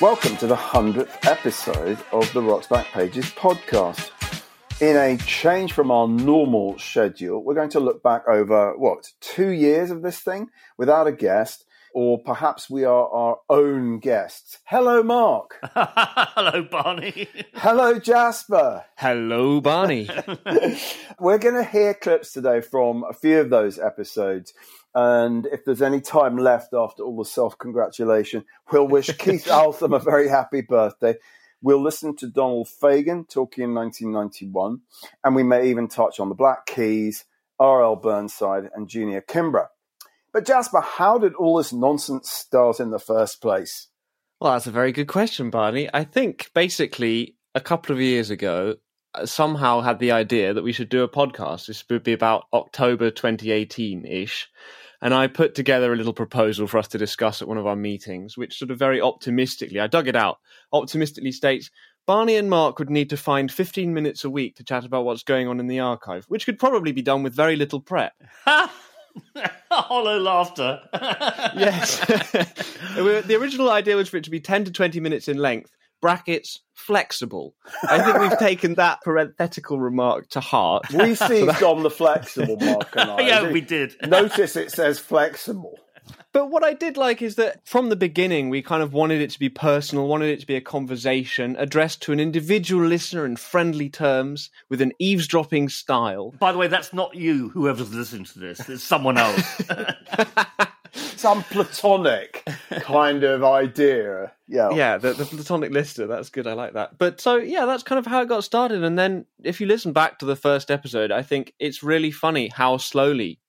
Welcome to the 100th episode of the Rocks Back Pages podcast. In a change from our normal schedule, we're going to look back over what, two years of this thing without a guest, or perhaps we are our own guests. Hello, Mark. Hello, Barney. Hello, Jasper. Hello, Barney. We're going to hear clips today from a few of those episodes. And if there's any time left after all the self congratulation, we'll wish Keith Altham a very happy birthday. We'll listen to Donald Fagen talking in 1991, and we may even touch on the Black Keys, R.L. Burnside, and Junior Kimbrough. But Jasper, how did all this nonsense start in the first place? Well, that's a very good question, Barney. I think basically a couple of years ago, somehow had the idea that we should do a podcast. This would be about October 2018 ish. And I put together a little proposal for us to discuss at one of our meetings, which sort of very optimistically, I dug it out, optimistically states Barney and Mark would need to find 15 minutes a week to chat about what's going on in the archive, which could probably be done with very little prep. Hollow laughter. yes. the original idea was for it to be 10 to 20 minutes in length, brackets, flexible. I think we've taken that parenthetical remark to heart. We seized on the flexible, Mark and I. yeah, we did. Notice it says flexible. But what I did like is that from the beginning, we kind of wanted it to be personal, wanted it to be a conversation addressed to an individual listener in friendly terms with an eavesdropping style. By the way, that's not you, whoever's listening to this. It's someone else. Some platonic kind of idea. Yeah. Yeah, the, the platonic listener. That's good. I like that. But so, yeah, that's kind of how it got started. And then if you listen back to the first episode, I think it's really funny how slowly,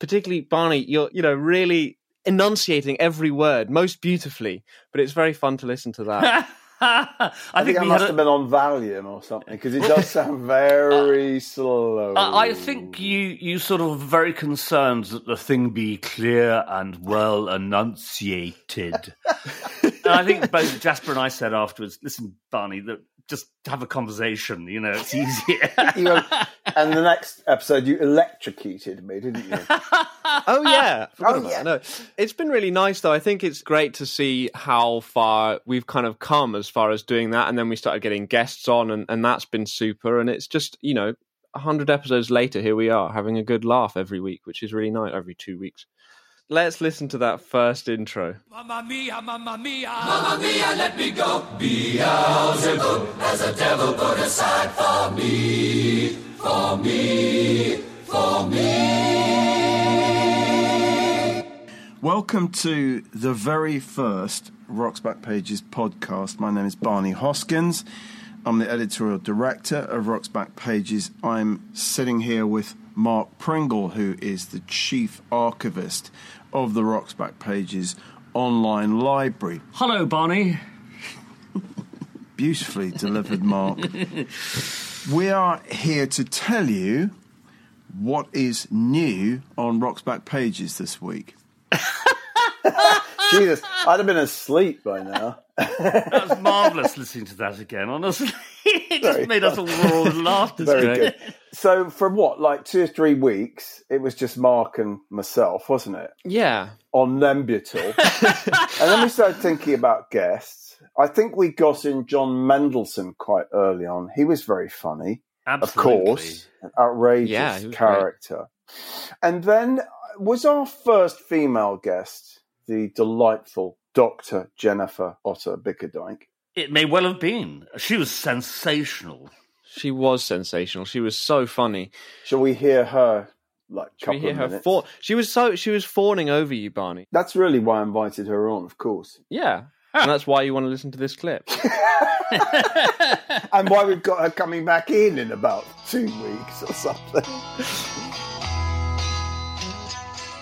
particularly Barney, you're, you know, really enunciating every word most beautifully, but it's very fun to listen to that. I, I, think, think I must had have been on Valium or something because it does sound very slow. Uh, I think you you sort of were very concerned that the thing be clear and well enunciated. and I think both Jasper and I said afterwards, "Listen, Barney, that just have a conversation. You know, it's easier." You know, and the next episode, you electrocuted me, didn't you? oh yeah, Forgot Oh, yeah. that. No, it's been really nice though. I think it's great to see how far we've kind of come as far as doing that, and then we started getting guests on, and, and that's been super. And it's just you know, hundred episodes later, here we are having a good laugh every week, which is really nice. Every two weeks. Let's listen to that first intro. Mamma mia, mamma mia, mamma mia, let me go. Beelzebub has a devil put aside for me, for me, for me. Welcome to the very first Rocks Back Pages podcast. My name is Barney Hoskyns. I'm the editorial director of Rocks Back Pages. I'm sitting here with Mark Pringle, who is the chief archivist of the Rocks Back Pages online library. Hello, Barney. Beautifully delivered, Mark. we are here to tell you what is new on Rocks Back Pages this week. Jesus, I'd have been asleep by now. That was marvellous listening to that again, honestly. it just Very made us all roar with laughter. Very great. good. So, for what, like two or three weeks, it was just Mark and myself, wasn't it? Yeah, On Nembutal. and then we started thinking about guests. I think we got in John Mendelsohn quite early on. He was very funny, Absolutely. of course, an outrageous Yeah, he was character. And then uh, was our first female guest the delightful Dr. Jennifer Otter Bickerdike. It may well have been. She was sensational. she was sensational. She was so funny. Shall we hear her like Should we hear of her fawn? She was so she was fawning over you, Barney. That's really why I invited her on, of course. Yeah, and that's why you want to listen to this clip. and why we've got her coming back in in about two weeks or something.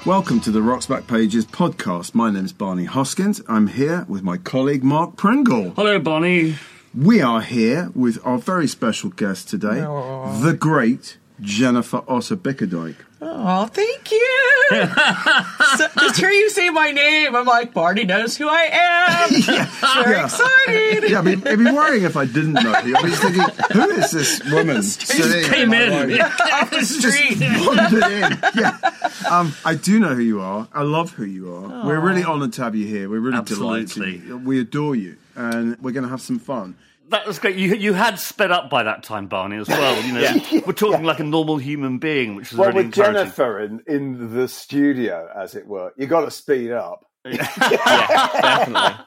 Welcome to the Rocks Back Pages podcast. My name is Barney Hoskyns. I'm here with my colleague Mark Pringle. Hello, Barney. We are here with our very special guest today, the great Jennifer Otter Bickerdike. Oh, thank you. so, just hear you say my name, I'm like, Barney knows who I am. It's very Yeah. exciting. Yeah, it'd be worrying if I didn't know you. I'd be thinking, who is this woman sitting Came in. right? Off the street. wandered in. Yeah. Um, I do know who you are. I love who you are. We're really honoured to have you here. We're really Absolutely. delighted. We adore you, and we're going to have some fun. That was great. You you had sped up by that time, Barney, as well. You know, we're talking like a normal human being, which is Well, really with. Jennifer in, in the studio, as it were, you got to speed up. Definitely.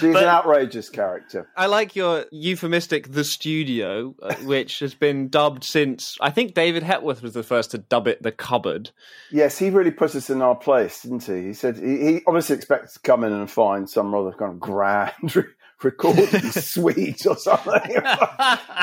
She's an outrageous character. I like your euphemistic "the studio," uh, which has been dubbed since I think David Hepworth was the first to dub it "the cupboard." Yes, he really put us in our place, didn't he? He said he, he obviously expects to come in and find some rather kind of grand recording suite or something.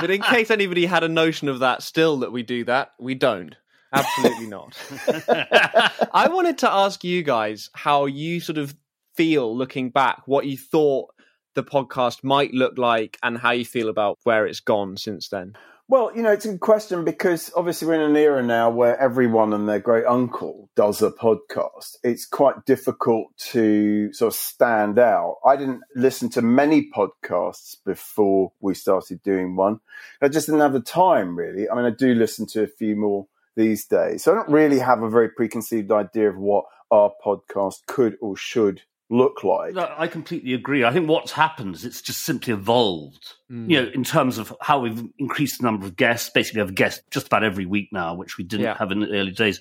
But in case anybody had a notion of that, still that we do that, we don't. Absolutely not. I wanted to ask you guys how you sort of feel looking back, what you thought the podcast might look like, and how you feel about where it's gone since then. Well, you know, it's a good question because obviously we're in an era now where everyone and their great uncle does a podcast. It's quite difficult to sort of stand out. I didn't listen to many podcasts before we started doing one. I just didn't have the time, really. I mean, I do listen to a few more these days. So I don't really have a very preconceived idea of what our podcast could or should look like. No, I completely agree. I think what's happened is it's just simply evolved. Mm. You know, in terms of how we've increased the number of guests. Basically, we have guests just about every week now, which we didn't Yeah. have in the early days.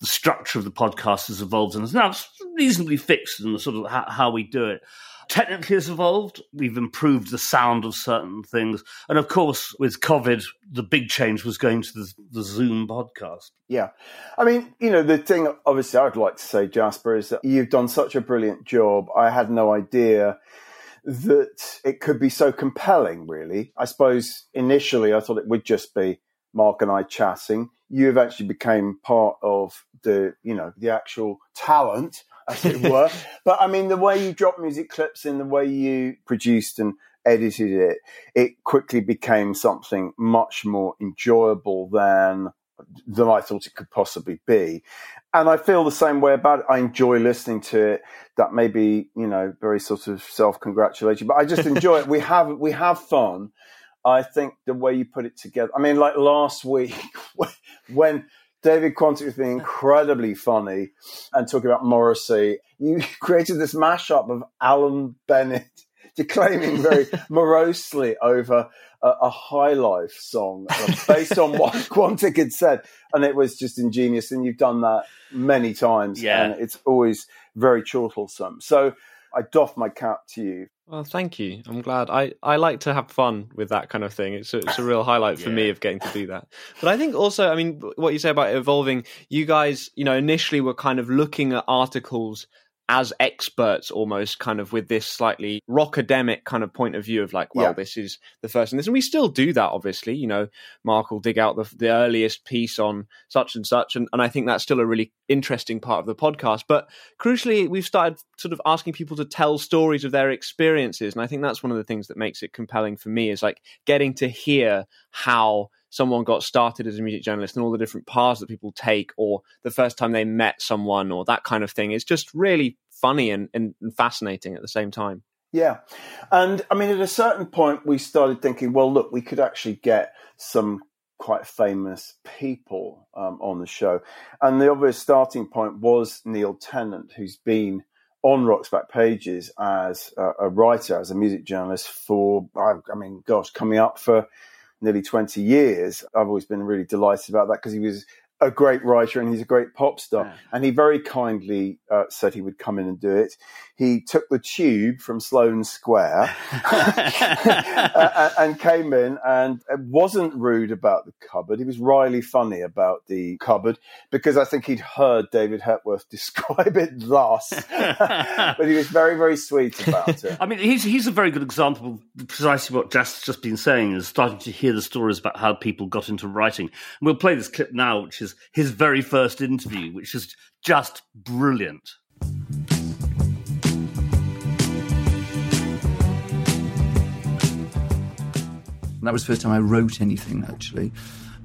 The structure of the podcast has evolved and is now reasonably fixed in the sort of how, how we do it. Technically, it's evolved. We've improved the sound of certain things, and of course, with COVID, the big change was going to the, the Zoom podcast. Yeah. I mean, you know, the thing obviously I'd like to say, Jasper, is that you've done such a brilliant job. I had no idea that it could be so compelling, really. I suppose initially I thought it would just be Mark and I chatting. You eventually became part of the, you know, the actual talent, as it were. but I mean, the way you dropped music clips in, the way you produced and edited it, it quickly became something much more enjoyable than than I thought it could possibly be. And I feel the same way about it. I enjoy listening to it. That may be, you know, very sort of self-congratulatory, but I just enjoy it. We have we have fun. I think the way you put it together. I mean, like last week when David Quantick was being incredibly funny and talking about Morrissey, you created this mashup of Alan Bennett declaiming very morosely over a, a High Life song uh, based on what Quantick had said, and it was just ingenious. And you've done that many times, Yeah. and it's always very chortlesome. So I doff my cap to you. Well, thank you. I'm glad. I, I like to have fun with that kind of thing. It's a, it's a real highlight for me of getting to do that. But I think also, I mean, what you say about evolving, you guys, you know, initially were kind of looking at articles as experts almost kind of with this slightly rockademic kind of point of view of like, well, Yeah. this is the first and this. And we still do that, obviously. You know, Mark will dig out the, the earliest piece on such and such. And, and I think that's still a really interesting part of the podcast. But crucially, we've started sort of asking people to tell stories of their experiences. And I think that's one of the things that makes it compelling for me is like getting to hear how someone got started as a music journalist and all the different paths that people take or the first time they met someone or that kind of thing. It's just really funny and, and, and fascinating at the same time. Yeah. And I mean, at a certain point, we started thinking, well, look, we could actually get some quite famous people um, on the show. And the obvious starting point was Neil Tennant, who's been on Rock's Back Pages as a, a writer, as a music journalist for, I, I mean, gosh, coming up for nearly 20 years. I've always been really delighted about that because he was a great writer and he's a great pop star. Yeah. And he very kindly uh, said he would come in and do it. He took the tube from Sloane Square uh, and came in and wasn't rude about the cupboard. He was wryly funny about the cupboard because I think he'd heard David Hepworth describe it thus. but he was very, very sweet about it. I mean, he's he's a very good example of precisely what Jess has just been saying is starting to hear the stories about how people got into writing. And we'll play this clip now, which is his very first interview, which is just brilliant. And that was the first time I wrote anything, actually.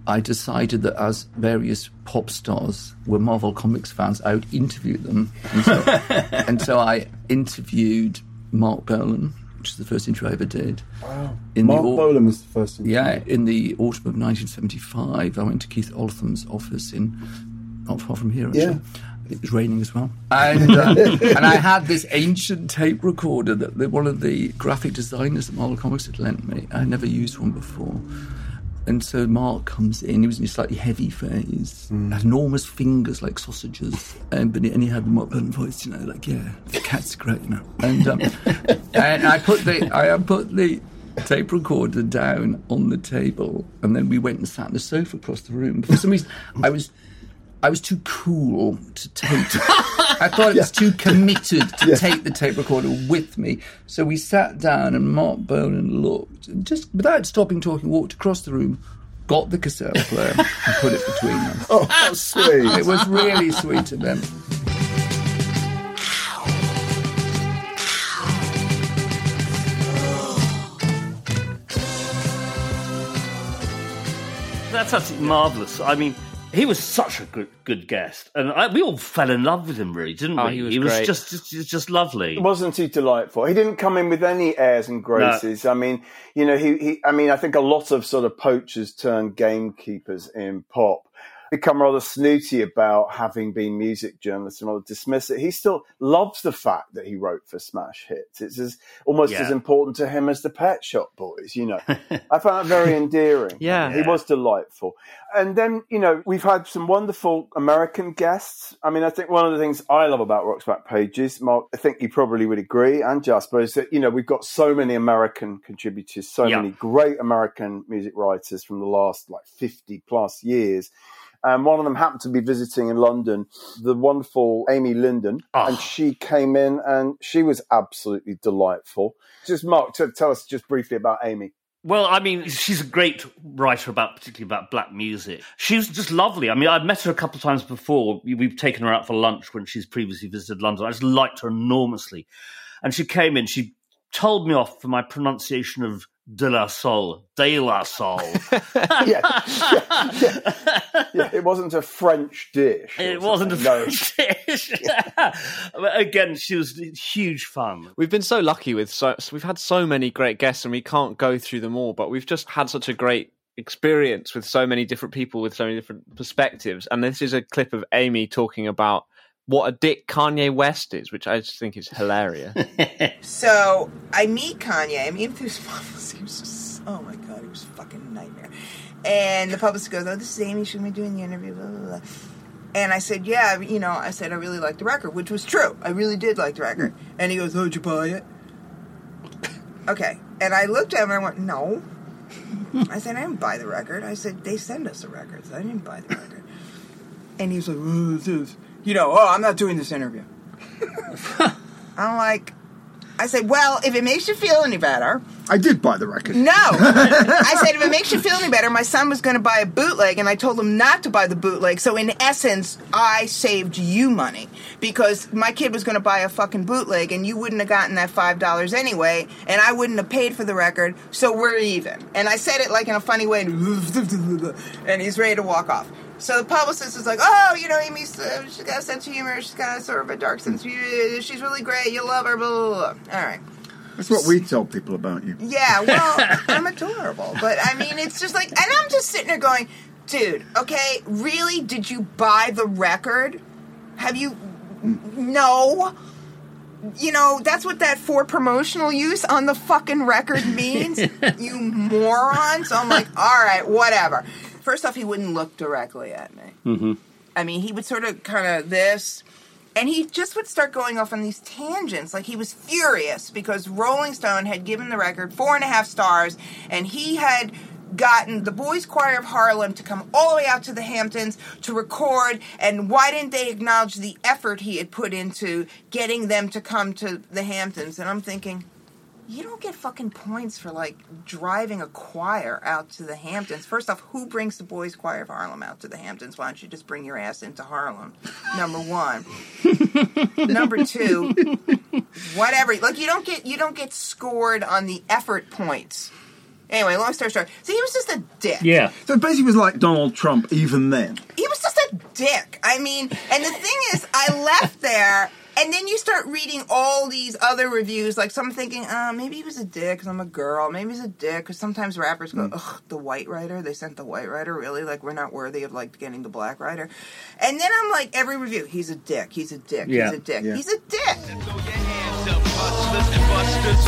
I decided that as various pop stars were Marvel Comics fans, I would interview them. And so, and so I interviewed Marc Bolan, which is the first interview I ever did. Wow. In Mark au- Bolan was the first. interview. Yeah, in the autumn of 1975, I went to Keith Altham's office in not far from here. Actually. Yeah. It was raining as well, and uh, and I had this ancient tape recorder that the, one of the graphic designers at Marvel Comics had lent me. I had never used one before, and so Mark comes in. He was in a slightly heavy phase, had enormous fingers like sausages, and but he, and he had the Mark voice, you know, like yeah, the cat's great, you know. And um, and I put the I put the tape recorder down on the table, and then we went and sat on the sofa across the room. For some reason, I was. I was too cool to take. I thought it was too committed to take the tape recorder with me. So we sat down, and Marc Bolan looked, and just without stopping talking, walked across the room, got the cassette player, and put it between us. Oh, how sweet. It was really sweet of them. That's absolutely marvelous. I mean, he was such a good good guest, and I, we all fell in love with him, really, didn't Oh, we? he was great. just, just just lovely. Wasn't he delightful? He didn't come in with any airs and graces. I mean, you know, he, he, I mean, I think a lot of sort of poachers turned gamekeepers in pop become rather snooty about having been music journalists and rather dismiss it. He still loves the fact that he wrote for smash hits. It's as, almost Yeah. as important to him as the Pet Shop Boys, you know. I found it very endearing. Yeah. He was delightful. And then, you know, we've had some wonderful American guests. I mean, I think one of the things I love about Rock's Back Pages, Mark, I think you probably would agree, and Jasper, is that, you know, we've got so many American contributors, so Yeah. many great American music writers from the last like 50 plus years. And one of them happened to be visiting in London, the wonderful Amy Linden. Oh. And she came in and she was absolutely delightful. Just, Mark, to tell us just briefly about Amy. Well, I mean, she's a great writer about, particularly about black music. She was just lovely. I mean, I've met her a couple of times before. We've taken her out for lunch when she's previously visited London. I just liked her enormously. And she came in, she told me off for my pronunciation of de la Soul, de la Soul. yeah, yeah, yeah. Yeah, It wasn't a French dish. It wasn't a no. French dish. But Again, she was huge fun. We've been so lucky with so, so we've had so many great guests, and we can't go through them all. But we've just had such a great experience with so many different people with so many different perspectives. And this is a clip of Amy talking about what a dick Kanye West is, which I just think is hilarious. So I meet Kanye. I meet him through his publicist. He was just, oh my god, he was a fucking nightmare. And the publicist goes, oh, this is Amy. She's gonna be doing the interview. Blah blah blah. And I said, yeah, you know, I said I really like the record, which was true. I really did like the record. Hmm. And he goes, oh, did you buy it? Okay. And I looked at him and I went, no. I said, I didn't buy the record. I said, they send us the records. I didn't buy the record. And he was like, oh, this is, you know, oh, I'm not doing this interview. I'm like, I said, well, if it makes you feel any better, I did buy the record. no. I said, if it makes you feel any better, my son was going to buy a bootleg, and I told him not to buy the bootleg. So, in essence, I saved you money because my kid was going to buy a fucking bootleg, and you wouldn't have gotten that $5 anyway, and I wouldn't have paid for the record, so we're even. And I said it like in a funny way, and he's ready to walk off. So the publicist is like, oh, you know, Amy's, uh, she's got a sense of humor, she's got a sort of a dark sense of humor, she's really great, you love her, blah, blah, blah. blah. All right. That's what we tell people about you. Yeah, well, I'm adorable, but I mean, it's just like, and I'm just sitting there going, dude, okay, really? Did you buy the record? Have you? No. You know, that's what that for promotional use on the fucking record means, you moron. So I'm like, all right, whatever. First off, he wouldn't look directly at me. Mm-hmm. I mean, he would sort of kind of this, and he just would start going off on these tangents. Like he was furious because Rolling Stone had given the record four and a half stars, and he had gotten the Boys Choir of Harlem to come all the way out to the Hamptons to record, and why didn't they acknowledge the effort he had put into getting them to come to the Hamptons? And I'm thinking, you don't get fucking points for like driving a choir out to the Hamptons. First off, who brings the Boys Choir of Harlem out to the Hamptons? Why don't you just bring your ass into Harlem? Number one. Number two, whatever. Like you don't get you don't get scored on the effort points. Anyway, long story short, so he was just a dick. Yeah. So it basically was like Donald Trump even then. he was just a dick. I mean, and the thing is, I left there, and then you start reading all these other reviews. Like some thinking, uh, maybe he was a dick because I'm a girl. Maybe he's a dick because sometimes rappers go, ugh, the white writer. They sent the white writer. Really? Like we're not worthy of like getting the black writer. And then I'm like, every review, he's a dick. He's a dick. Yeah. He's a dick. Yeah. He's a dick. Throw your hands up, hustlers and busters,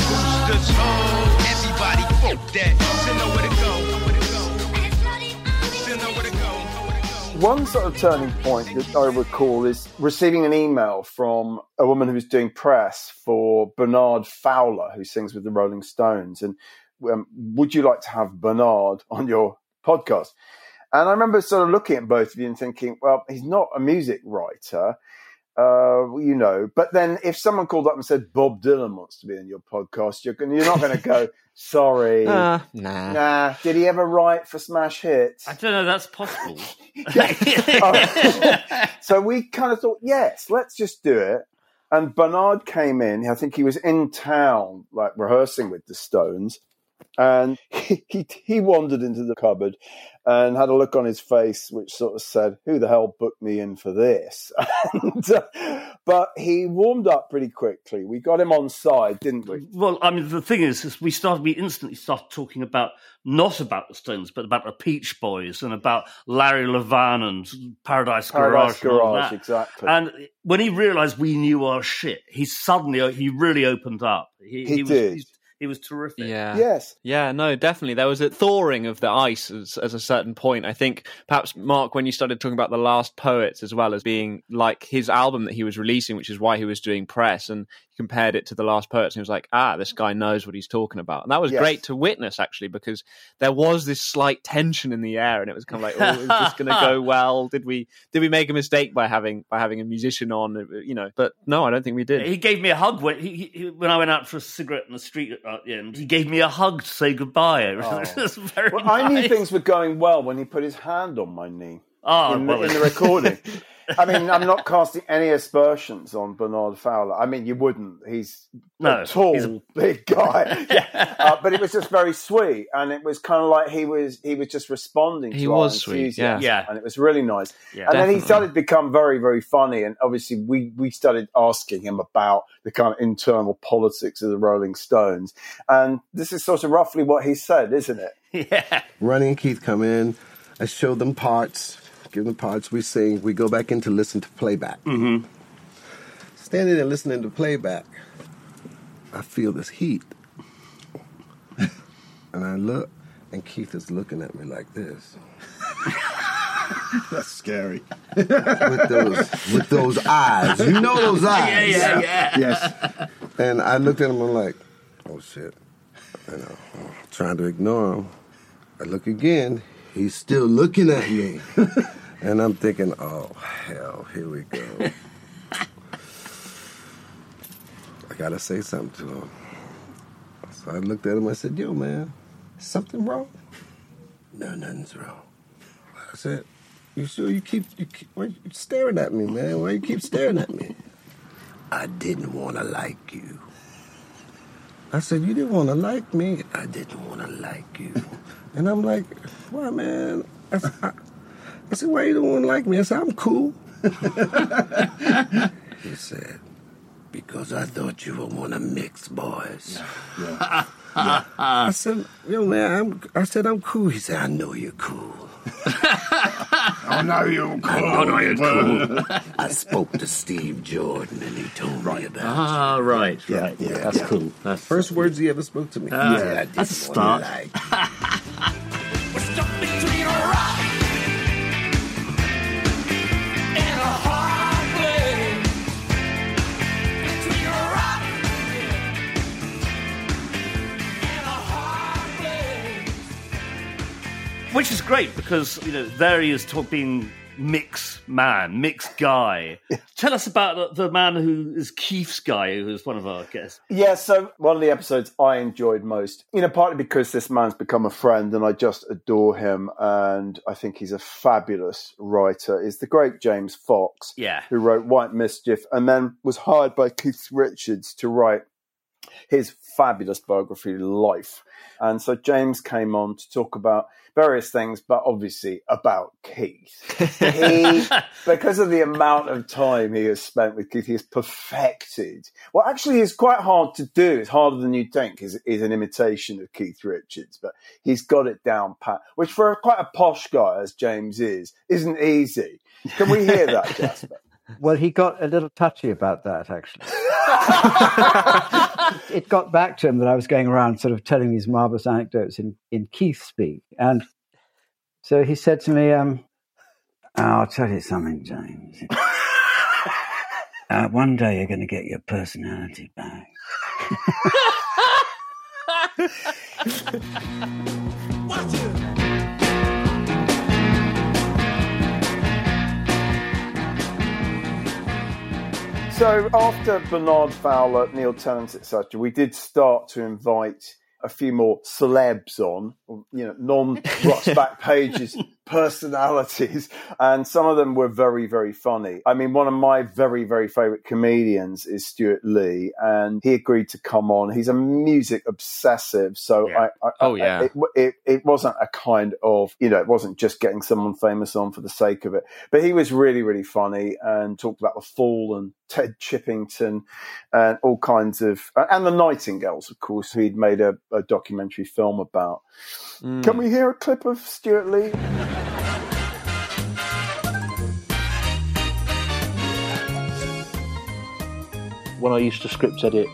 boosters, oh, everybody that. Still know where to go. One sort of turning point that I recall is receiving an email from a woman who was doing press for Bernard Fowler, who sings with the Rolling Stones. And um, would you like to have Bernard on your podcast? And I remember sort of looking at both of you and thinking, well, he's not a music writer, uh, you know. But then if someone called up and said Bob Dylan wants to be on your podcast, you're, you're not going to go, sorry. Uh, nah. Nah, did he ever write for Smash Hits? I don't know. That's possible. So we kind of thought, yes, let's just do it. And Bernard came in. I think he was in town, like rehearsing with the Stones, and he he, he wandered into the cupboard and had a look on his face, which sort of said, "Who the hell booked me in for this?" and, uh, but he warmed up pretty quickly. We got him on side, didn't we? Well, I mean, the thing is, is we started. We instantly started talking about not about the Stones, but about the Peech Boys and about Larry Levan and Paradise, Paradise Garage. Garage, exactly. And when he realised we knew our shit, he suddenly he really opened up. He, He was, did. He, he was terrific. Yeah. yes. Yeah, no, definitely. There was a thawing of the ice as, as a certain point. I think perhaps, Mark, when you started talking about The Last Poets as well as being like his album that he was releasing, which is why he was doing press, and he compared it to The Last person and he was like, ah, this guy knows what he's talking about. And that was Yes. great to witness, actually, because there was this slight tension in the air, and it was kind of like, oh, is this going to go well? Did we did we make a mistake by having by having a musician on? You know, but no, I don't think we did. He gave me a hug when he, he, when I went out for a cigarette in the street at the end. He gave me a hug to say goodbye. It was, it very Well, I knew things were going well when he put his hand on my knee. Oh, in, well, in the recording. I mean, I'm not casting any aspersions on Bernard Fowler. I mean, you wouldn't. He's No, a tall, he's a- big guy. yeah, uh, but it was just very sweet, and it was kind of like he was he was just responding. He to our was sweet, enthusiasm, yeah. and it was really nice. Yeah. and then he started to become very very funny, and obviously we we started asking him about the kind of internal politics of the Rolling Stones, and this is sort of roughly what he said, isn't it? yeah. Ronnie and Keith come in. I show them parts, give them parts. We sing. We go back in to listen to playback. Mm-hmm. Standing there listening to playback, I feel this heat, and I look, and Keith is looking at me like this That's scary. with those with those eyes. You know those eyes. Yeah, yeah, yeah. Yes. And I looked at him. I'm like, oh shit. You know, trying to ignore him. I look again. He's still looking at me, and I'm thinking, oh hell, here we go. I gotta say something to him. So I looked at him. I said, yo, man, something wrong? No, nothing's wrong. I said, you sure you keep you keep why you staring at me, man? Why you keep staring at me? I didn't want to like you. I said, You didn't want to like me? I didn't want to like you. and I'm like, Why, man? I, I, I said, Why you don't want to like me? I said, I'm cool. he said, Because I thought you were one of Mick's boys. I said, Yo, man, I'm, I said, I'm cool. He said, I know you're cool. Oh no, you're cool. Oh no, you're cool. I spoke to Steve Jordan and he told me about it. Ah, right, you. right. Yeah, That's yeah. cool. That's First words he ever spoke to me. Ah, said, I that's a start. like which is great because you know there he is talk, being Mick's man, Mick's guy. Tell us about the, the man who is Keith's guy, who is one of our guests. Yeah, so one of the episodes I enjoyed most, you know, partly because this man's become a friend and I just adore him and I think he's a fabulous writer, is the great James Fox, Yeah. who wrote White Mischief and then was hired by Keith Richards to write his fabulous biography, Life. And so James came on to talk about various things, but obviously about Keith. he, because of the amount of time he has spent with Keith, he has perfected. Well, actually, it's quite hard to do. It's harder than you think. Is is an imitation of Keith Richards, but he's got it down pat. Which for quite a posh guy as James is, isn't easy. Can we hear that, Jasper? Well, he got a little touchy about that, actually. it got back to him that I was going around sort of telling these marvelous anecdotes in, in Keith speak. And so he said to me, um, I'll tell you something, James. Uh, one day you're going to get your personality back. So after Bernard Fowler, Neil Tennant, etc., we did start to invite a few more celebs on, you know, non-rocks back pages personalities, and some of them were very, very funny. I mean, one of my very, very favorite comedians is Stewart Lee, and he agreed to come on. He's a music obsessive, so Yeah. I, I, Oh, I- yeah. it, it, it wasn't a kind of, you know, it wasn't just getting someone famous on for the sake of it, but he was really, really funny and talked about the Fall and Ted Chippington and all kinds of, and the Nightingales, of course, who he'd made a, a documentary film about. Can hmm. we hear a clip of Stewart Lee? When I used to script edit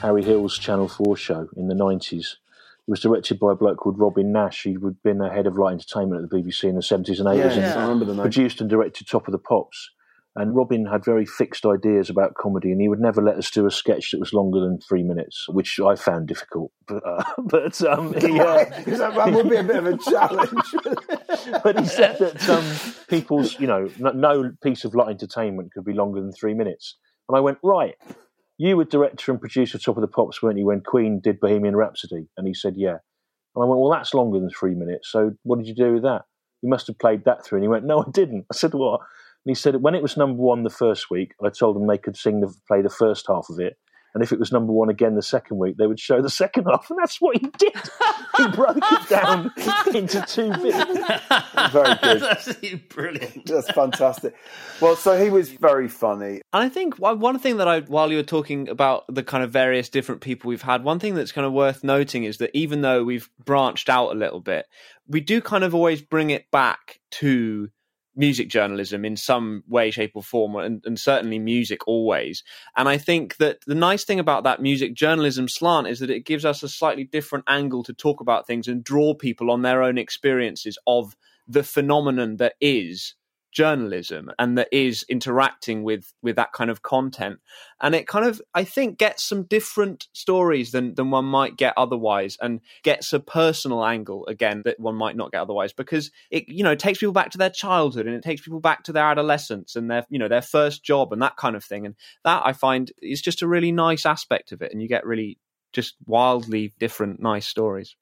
Harry Hill's Channel 4 show in the 90s, it was directed by a bloke called Robin Nash. He'd been a head of light entertainment at the BBC in the 70s and 80s. Yes, and I remember the name. Produced and directed Top of the Pops. And Robin had very fixed ideas about comedy, and he would never let us do a sketch that was longer than three minutes, which I found difficult. But, uh, but um, he, uh, that, that would be a bit of a challenge. but he said that um, people's, you know, no, no piece of light entertainment could be longer than three minutes. And I went, right, you were director and producer of Top of the Pops, weren't you, when Queen did Bohemian Rhapsody? And he said, yeah. And I went, well, that's longer than three minutes. So what did you do with that? You must have played that through. And he went, no, I didn't. I said, what? And he said, when it was number one the first week, I told them they could sing the, play the first half of it. And if it was number one again the second week, they would show the second half. And that's what he did. he broke it down into two bits. Very good. That's brilliant. That's fantastic. Well, so he was very funny. And I think one one thing that I, while you were talking about the kind of various different people we've had, one thing that's kind of worth noting is that even though we've branched out a little bit, we do kind of always bring it back to music journalism in some way, shape, or form, and, and certainly music always. And I think that the nice thing about that music journalism slant is that it gives us a slightly different angle to talk about things and draw people on their own experiences of the phenomenon that is journalism and that is interacting with with that kind of content. And it kind of i think gets some different stories than than one might get otherwise and gets a personal angle again that one might not get otherwise because it you know takes people back to their childhood and it takes people back to their adolescence and their you know their first job and that kind of thing. And that i find is just a really nice aspect of it and you get really just wildly different nice stories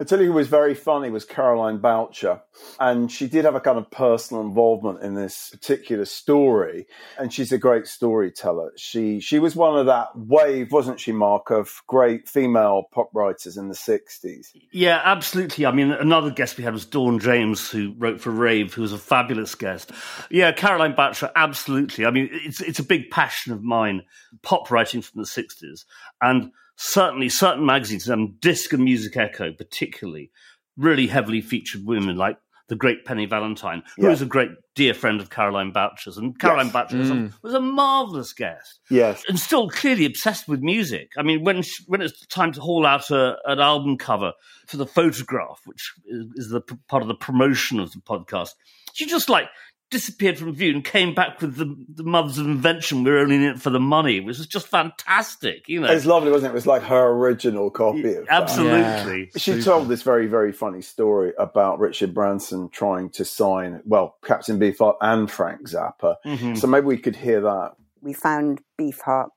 I tell you who was very funny was Caroline Boucher. And she did have a kind of personal involvement in this particular story. And she's a great storyteller. She she was one of that wave, wasn't she, Mark, of great female pop writers in the 60s. Yeah, absolutely. I mean, another guest we had was Dawn James, who wrote for Rave, who was a fabulous guest. Yeah, Caroline Boucher, absolutely. I mean, it's it's a big passion of mine, pop writing from the '60s, and certainly certain magazines, um, Disc and Music Echo, particularly, really heavily featured women like the great Penny Valentine, who Yeah. was a great dear friend of Caroline Boucher's, and Caroline Yes. Boucher was, a, Mm. was a marvelous guest Yes. and still clearly obsessed with music. I mean, when she, when it's time to haul out a, an album cover for the photograph, which is, is the part of the promotion of the podcast, she just like disappeared from view and came back with the, the mothers of invention. We're only in it for the money, which was just fantastic. You know, It's lovely, wasn't it? It was like her original copy of that. absolutely. She told this very, very funny story about Richard Branson trying to sign, well, Captain Beefheart and Frank Zappa. Mhm. So maybe we could hear that. we found Beefheart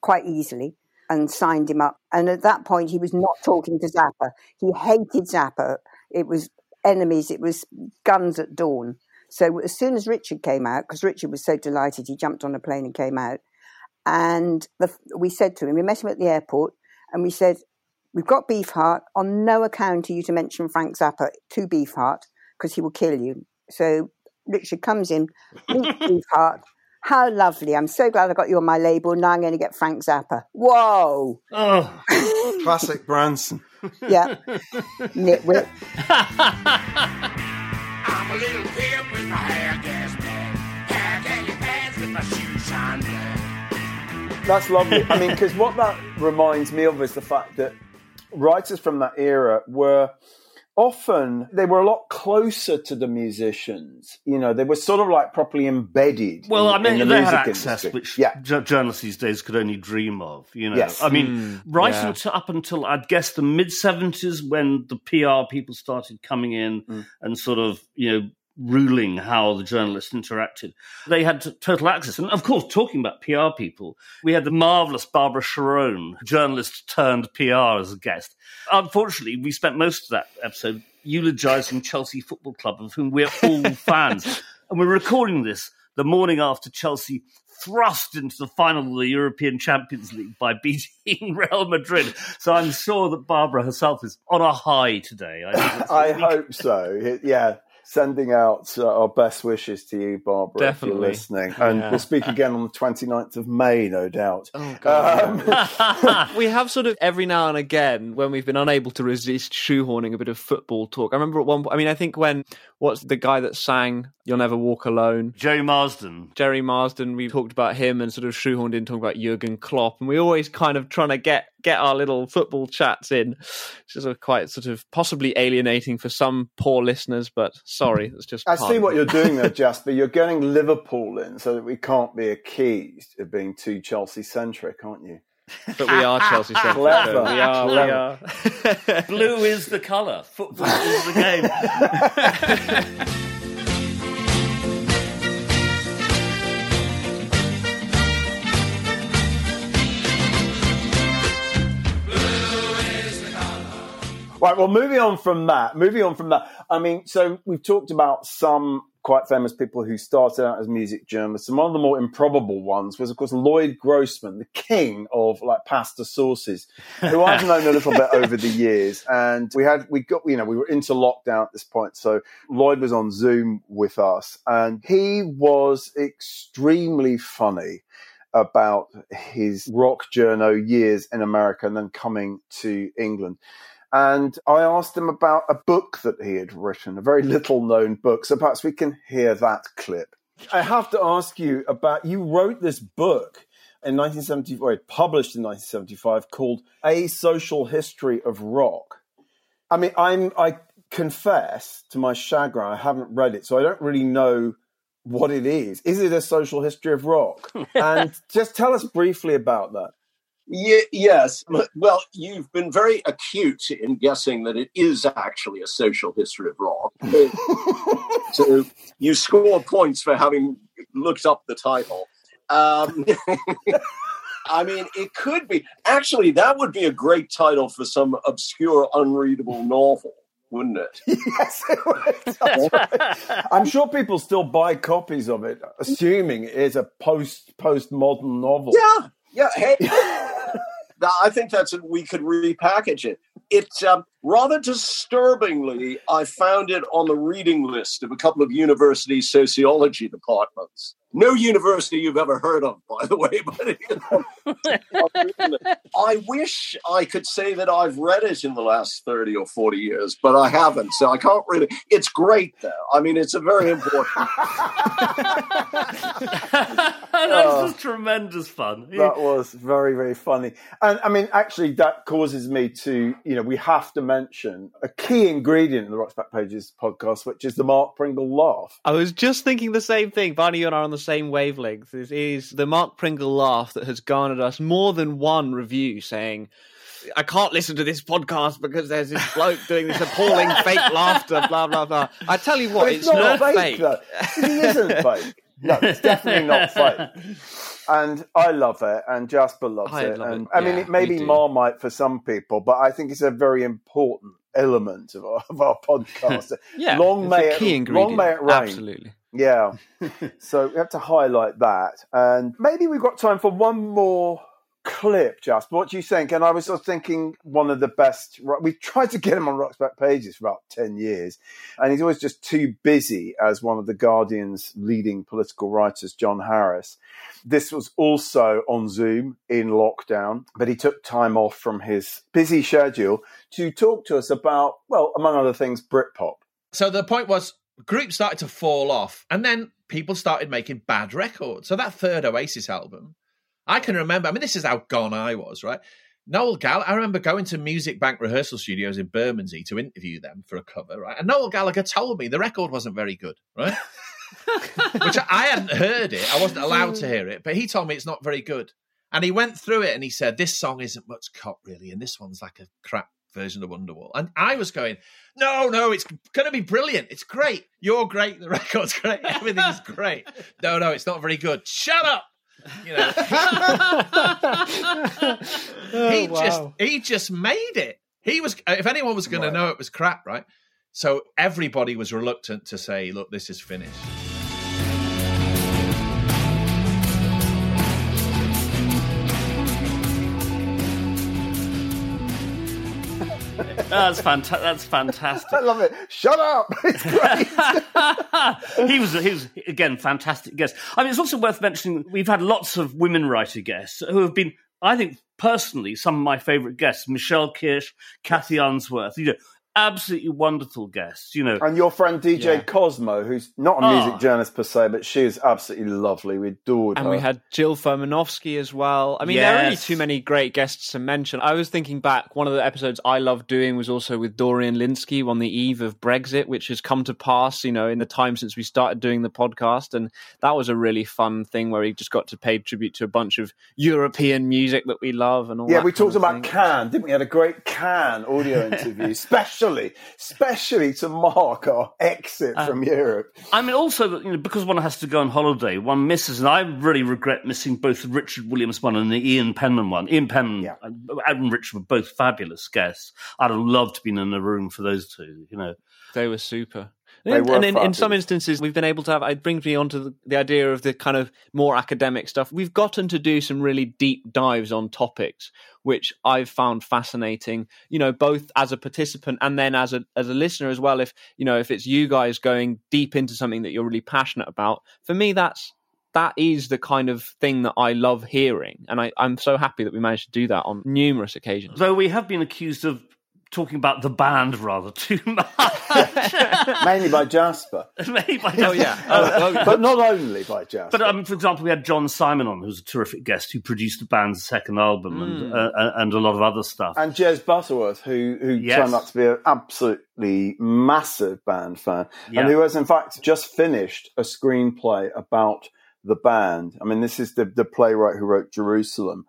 quite easily and signed him up. And at that point, he was not talking to Zappa. He hated Zappa. It was enemies. It was guns at dawn. So as soon as Richard came out, because Richard was so delighted, he jumped on a plane and came out. And the, we said to him, we met him at the airport, And we said, We've got Beefheart. On no account are you to mention Frank Zappa to Beefheart because he will kill you. So Richard comes in, meets Beefheart. How lovely. I'm so glad I got you on my label. Now I'm going to get Frank Zappa. Whoa. Oh. Classic Branson. yeah. Nitwit. I'm a little pimp with my hair gas bag. Hair candy pants with my shoes shine black. That's lovely. I mean, because what that reminds me of is the fact that writers from that era were often they were a lot closer to the musicians. You know, they were sort of like properly embedded. Well, in, I mean, in the they music had access, industry. which yeah. ju- journalists these days could only dream of. You know, Yes. I mean, Mm, right yeah. until up until I'd guess the mid seventies, when the PR people started coming in Mm. and sort of you know ruling how the journalists interacted, they had total access. And of course, talking about PR people, we had the marvelous Barbara Charone, journalist turned PR, as a guest. Unfortunately, we spent most of that episode eulogizing Chelsea Football Club, of whom we're all fans. And we're recording this the morning after Chelsea thrust into the final of the European Champions League by beating Real Madrid. So I'm sure that Barbara herself is on a high today. I, think I hope so. Yeah. Sending out uh, our best wishes to you, Barbara, Definitely. if you're listening. And Yeah. we'll speak again on the 29th of May, no doubt. Oh, Um, we have sort of every now and again when we've been unable to resist shoehorning a bit of football talk. I remember at one. point, I mean, I think when what's the guy that sang "You'll Never Walk Alone"? Gerry Marsden. Gerry Marsden. We talked about him and sort of shoehorned in talking about Jurgen Klopp, and we always kind of trying to get get our little football chats in, which is a quite sort of possibly alienating for some poor listeners. But sorry, it's just. I see what you're doing there, Jasper. You're getting Liverpool in so that we can't be accused of being too Chelsea centric, aren't you? But we are Chelsea centric. Clever. We are. We are. Blue is the colour. Football is the game. Right. Well, moving on from that, moving on from that. I mean, so we've talked about some quite famous people who started out as music journalists, and one of the more improbable ones was, of course, Loyd Grossman, the king of like pasta sauces, who I've known a little bit over the years. And we had, we got, you know, we were into lockdown at this point, so Lloyd was on Zoom with us, and he was extremely funny about his rock journo years in America and then coming to England. And I asked him about a book that he had written, a very little known book. So perhaps we can hear that clip. I have to ask you about you wrote this book in 1975, or published in 1975, called A Social History of Rock. I mean, I'm I confess to my chagrin, I haven't read it, so I don't really know what it is. Is it a social history of rock? and just tell us briefly about that. Ye- yes. Well, you've been very acute in guessing that it is actually a social history of rock. so you score points for having looked up the title. Um, I mean, it could be. Actually, that would be a great title for some obscure, unreadable novel, wouldn't it? yes, it would. Right. I'm sure people still buy copies of it, assuming it is a post postmodern novel. Yeah, yeah. Hey, Now, I think that's. We could repackage it. It um, rather disturbingly, I found it on the reading list of a couple of university sociology departments. No university you've ever heard of, by the way. But I wish I could say that I've read it in the last thirty or forty years, but I haven't. So I can't really. It's great, though. I mean, it's a very important. That's just tremendous fun. That was very, very funny. And I mean, actually, that causes me to, you know, we have to mention a key ingredient in the Rocks Back Pages podcast, which is the Mark Pringle laugh. I was just thinking the same thing. Barney, you and I are on the same wavelength. It is the Mark Pringle laugh that has garnered us more than one review saying, I can't listen to this podcast because there's this bloke doing this appalling fake laughter, blah, blah, blah. I tell you what, But it's, not, fake. though. He isn't fake. No, it's definitely not fake. And I love it, and Jasper loves I it. love and it. I mean, Yeah, it may be do. marmite for some people, but I think it's a very important element of our, of our podcast. Yeah, long it's may a it, long may it reign. Absolutely. Yeah. so we have to highlight that. And maybe we've got time for one more clip, Just what do you think? And I was just thinking one of the best. We tried to get him on Rock's back pages for about ten years, and he's always just too busy as one of the Guardian's leading political writers, John Harris. This was also on Zoom in lockdown, but he took time off from his busy schedule to talk to us about, well, among other things, Britpop. So the point was, groups started to fall off, and then people started making bad records. So that third Oasis album, I can remember. I mean, this is how gone I was, right? Noel Gallagher. I remember going to Music Bank rehearsal studios in Bermondsey to interview them for a cover, right? And Noel Gallagher told me the record wasn't very good, right? Which I, hadn't heard it. I wasn't allowed to mm. hear it, but he told me it's not very good. And he went through it and he said, This song isn't much cop, really, and this one's like a crap version of Wonderwall. And I was going, No, no, it's going to be brilliant. It's great. You're great. The record's great. Everything's great. No, no, it's not very good. Shut up. You know, oh, he Oh, wow. just he just made it. He was. If anyone was going to know it was crap, right? So everybody was reluctant to say, "Look, this is finished." That's fantastic. That's fantastic. I love it. Shut up. It's great. he was he was again fantastic guest. I mean, it's also worth mentioning we've had lots of women writer guests who have been, I think, personally, some of my favourite guests: Michelle Kirsch, Kathy Unsworth. You know, absolutely wonderful guests. You know, And your friend DJ Yeah. Cosmo, who's not a Oh. music journalist per se, but she is absolutely lovely. We adored And her. we had Jill Furmanovsky as well. I mean, there are only too many great guests to mention. I was thinking back, one of the episodes I loved doing was also with Dorian Lynskey on the eve of Brexit, which has come to pass, you know, in the time since we started doing the podcast. And that was a really fun thing where he just got to pay tribute to a bunch of European music that we love and all yeah, that we talked about. Can, didn't we? Had a great Can audio interview, especially, especially to mark our exit Uh, from Europe. I mean, also you know, because one has to go on holiday, one misses, and I really regret missing both the Richard Williams one and the Ian Penman one. Ian Penman and and Richard were both fabulous guests. I'd have loved to be in the room for those two. You know, They were super. They and were and in, in some instances, we've been able to have. It brings me on to the, the idea of the kind of more academic stuff. We've gotten to do some really deep dives on topics, which I've found fascinating. You know, both as a participant and then as a as a listener as well. If you know, if it's you guys going deep into something that you're really passionate about, for me, that's that is the kind of thing that I love hearing, and I, I'm so happy that we managed to do that on numerous occasions. though we have been accused of talking about the band rather too much. Mainly by Jasper. Mainly by Oh, yeah. Oh, but not only by Jasper. But um, for example, we had John Simon on, who's a terrific guest, who produced the band's second album and Mm. uh, and a lot of other stuff. And Jez Butterworth, who who Yes. turned out to be an absolutely massive band fan, Yeah. and who has in fact just finished a screenplay about the band. I mean, this is the the playwright who wrote Jerusalem,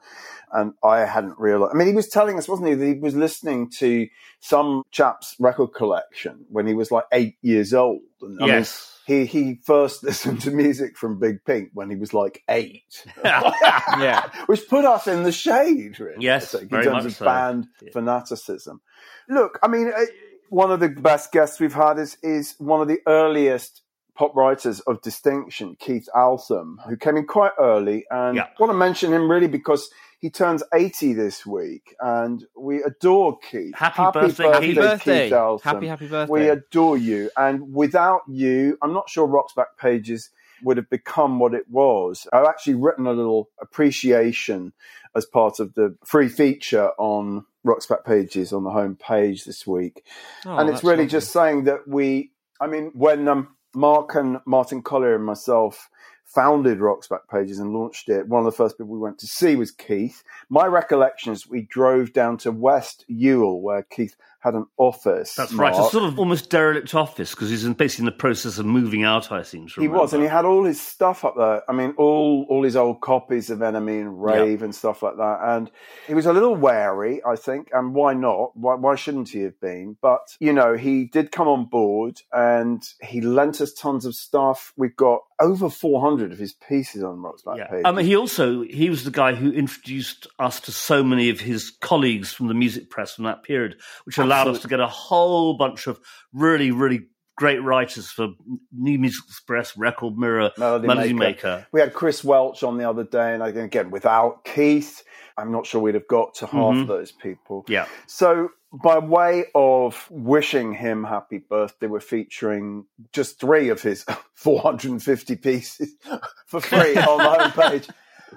and I hadn't realized. I mean, he was telling us, wasn't he, that he was listening to some chap's record collection when he was like eight years old. And, I mean, Yes. he he first listened to music from Big Pink when he was like eight. yeah. Which put us in the shade, really. Yes, think, very in terms much of so. band fanaticism. Look, I mean, uh, one of the best guests we've had is is one of the earliest pop writers of distinction, Keith Altham, who came in quite early, and Yeah. I want to mention him really because. He turns 80 this week, and we adore Keith. Happy birthday, Keith. Happy birthday. Keith Altham. Happy, happy birthday. We adore you. And without you, I'm not sure Rock's Back Pages would have become what it was. I've actually written a little appreciation as part of the free feature on Rock's Back Pages on the home page this week. Oh, and it's really lovely. just saying that we, I mean, when um, Mark and Martin Colyer and myself founded Rock's Back Pages and launched it, one of the first people we went to see was Keith. My recollection is we drove down to West Ewell where Keith had an office. That's right. A sort of almost derelict office because he's in, basically in the process of moving out. I seem to He was, and he had all his stuff up there. I mean, all all his old copies of NME and Rave and stuff like that. And he was a little wary, I think. And why not? Why, why shouldn't he have been? But you know, he did come on board, and he lent us tons of stuff. We've got over four hundred of his pieces on Rock's back page. I mean, he also he was the guy who introduced us to so many of his colleagues from the music press from that period, which allowed us to get a whole bunch of really, really great writers for New Music Express, Record Mirror, Melody, Melody, Maker. Maker. We had Chris Welch on the other day, and again, without Keith, I'm not sure we'd have got to half Mhm. those people. Yeah. So, by way of wishing him happy birthday, we're featuring just three of his 450 pieces for free on the homepage.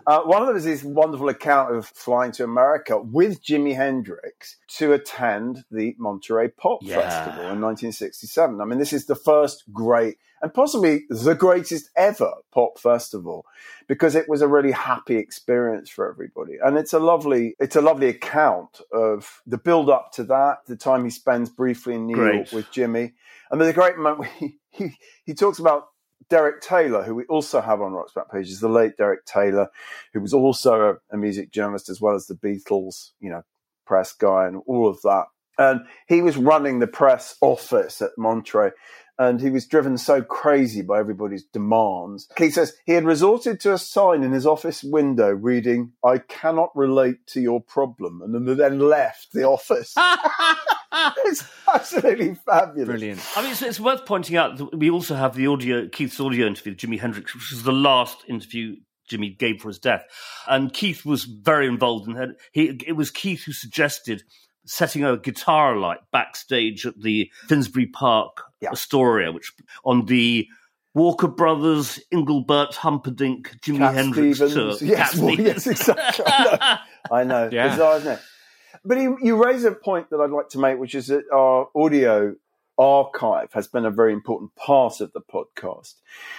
Uh, one of them is this wonderful account of flying to America with Jimi Hendrix to attend the Monterey Pop Yeah. Festival in 1967. I mean, this is the first great and possibly the greatest ever pop festival because it was a really happy experience for everybody. And it's a lovely, it's a lovely account of the build up to that, the time he spends briefly in New Great. York with Jimi. And there's a great moment where he, he, he talks about Derek Taylor, who we also have on Rock's back pages, the late Derek Taylor, who was also a, a music journalist as well as the Beatles, you know, press guy and all of that. And he was running the press office at Monterey and he was driven so crazy by everybody's demands. He says he had resorted to a sign in his office window reading, I cannot relate to your problem, and then, left the office. it's absolutely fabulous. Brilliant. I mean, it's, it's worth pointing out that we also have the audio, Keith's audio interview with Jimi Hendrix, which was the last interview Jimi gave for his death. And Keith was very involved in that. He, it was Keith who suggested setting a guitar light backstage at the Finsbury Park Astoria, which on the Walker Brothers, Engelbert Humperdinck, Jimi Cat Hendrix Stevens. tour. Yes, well, yes, exactly. I know. I know. Yeah. Bizarre, isn't it? But you, you raise a point that I'd like to make, which is that our audio archive has been a very important part of the podcast.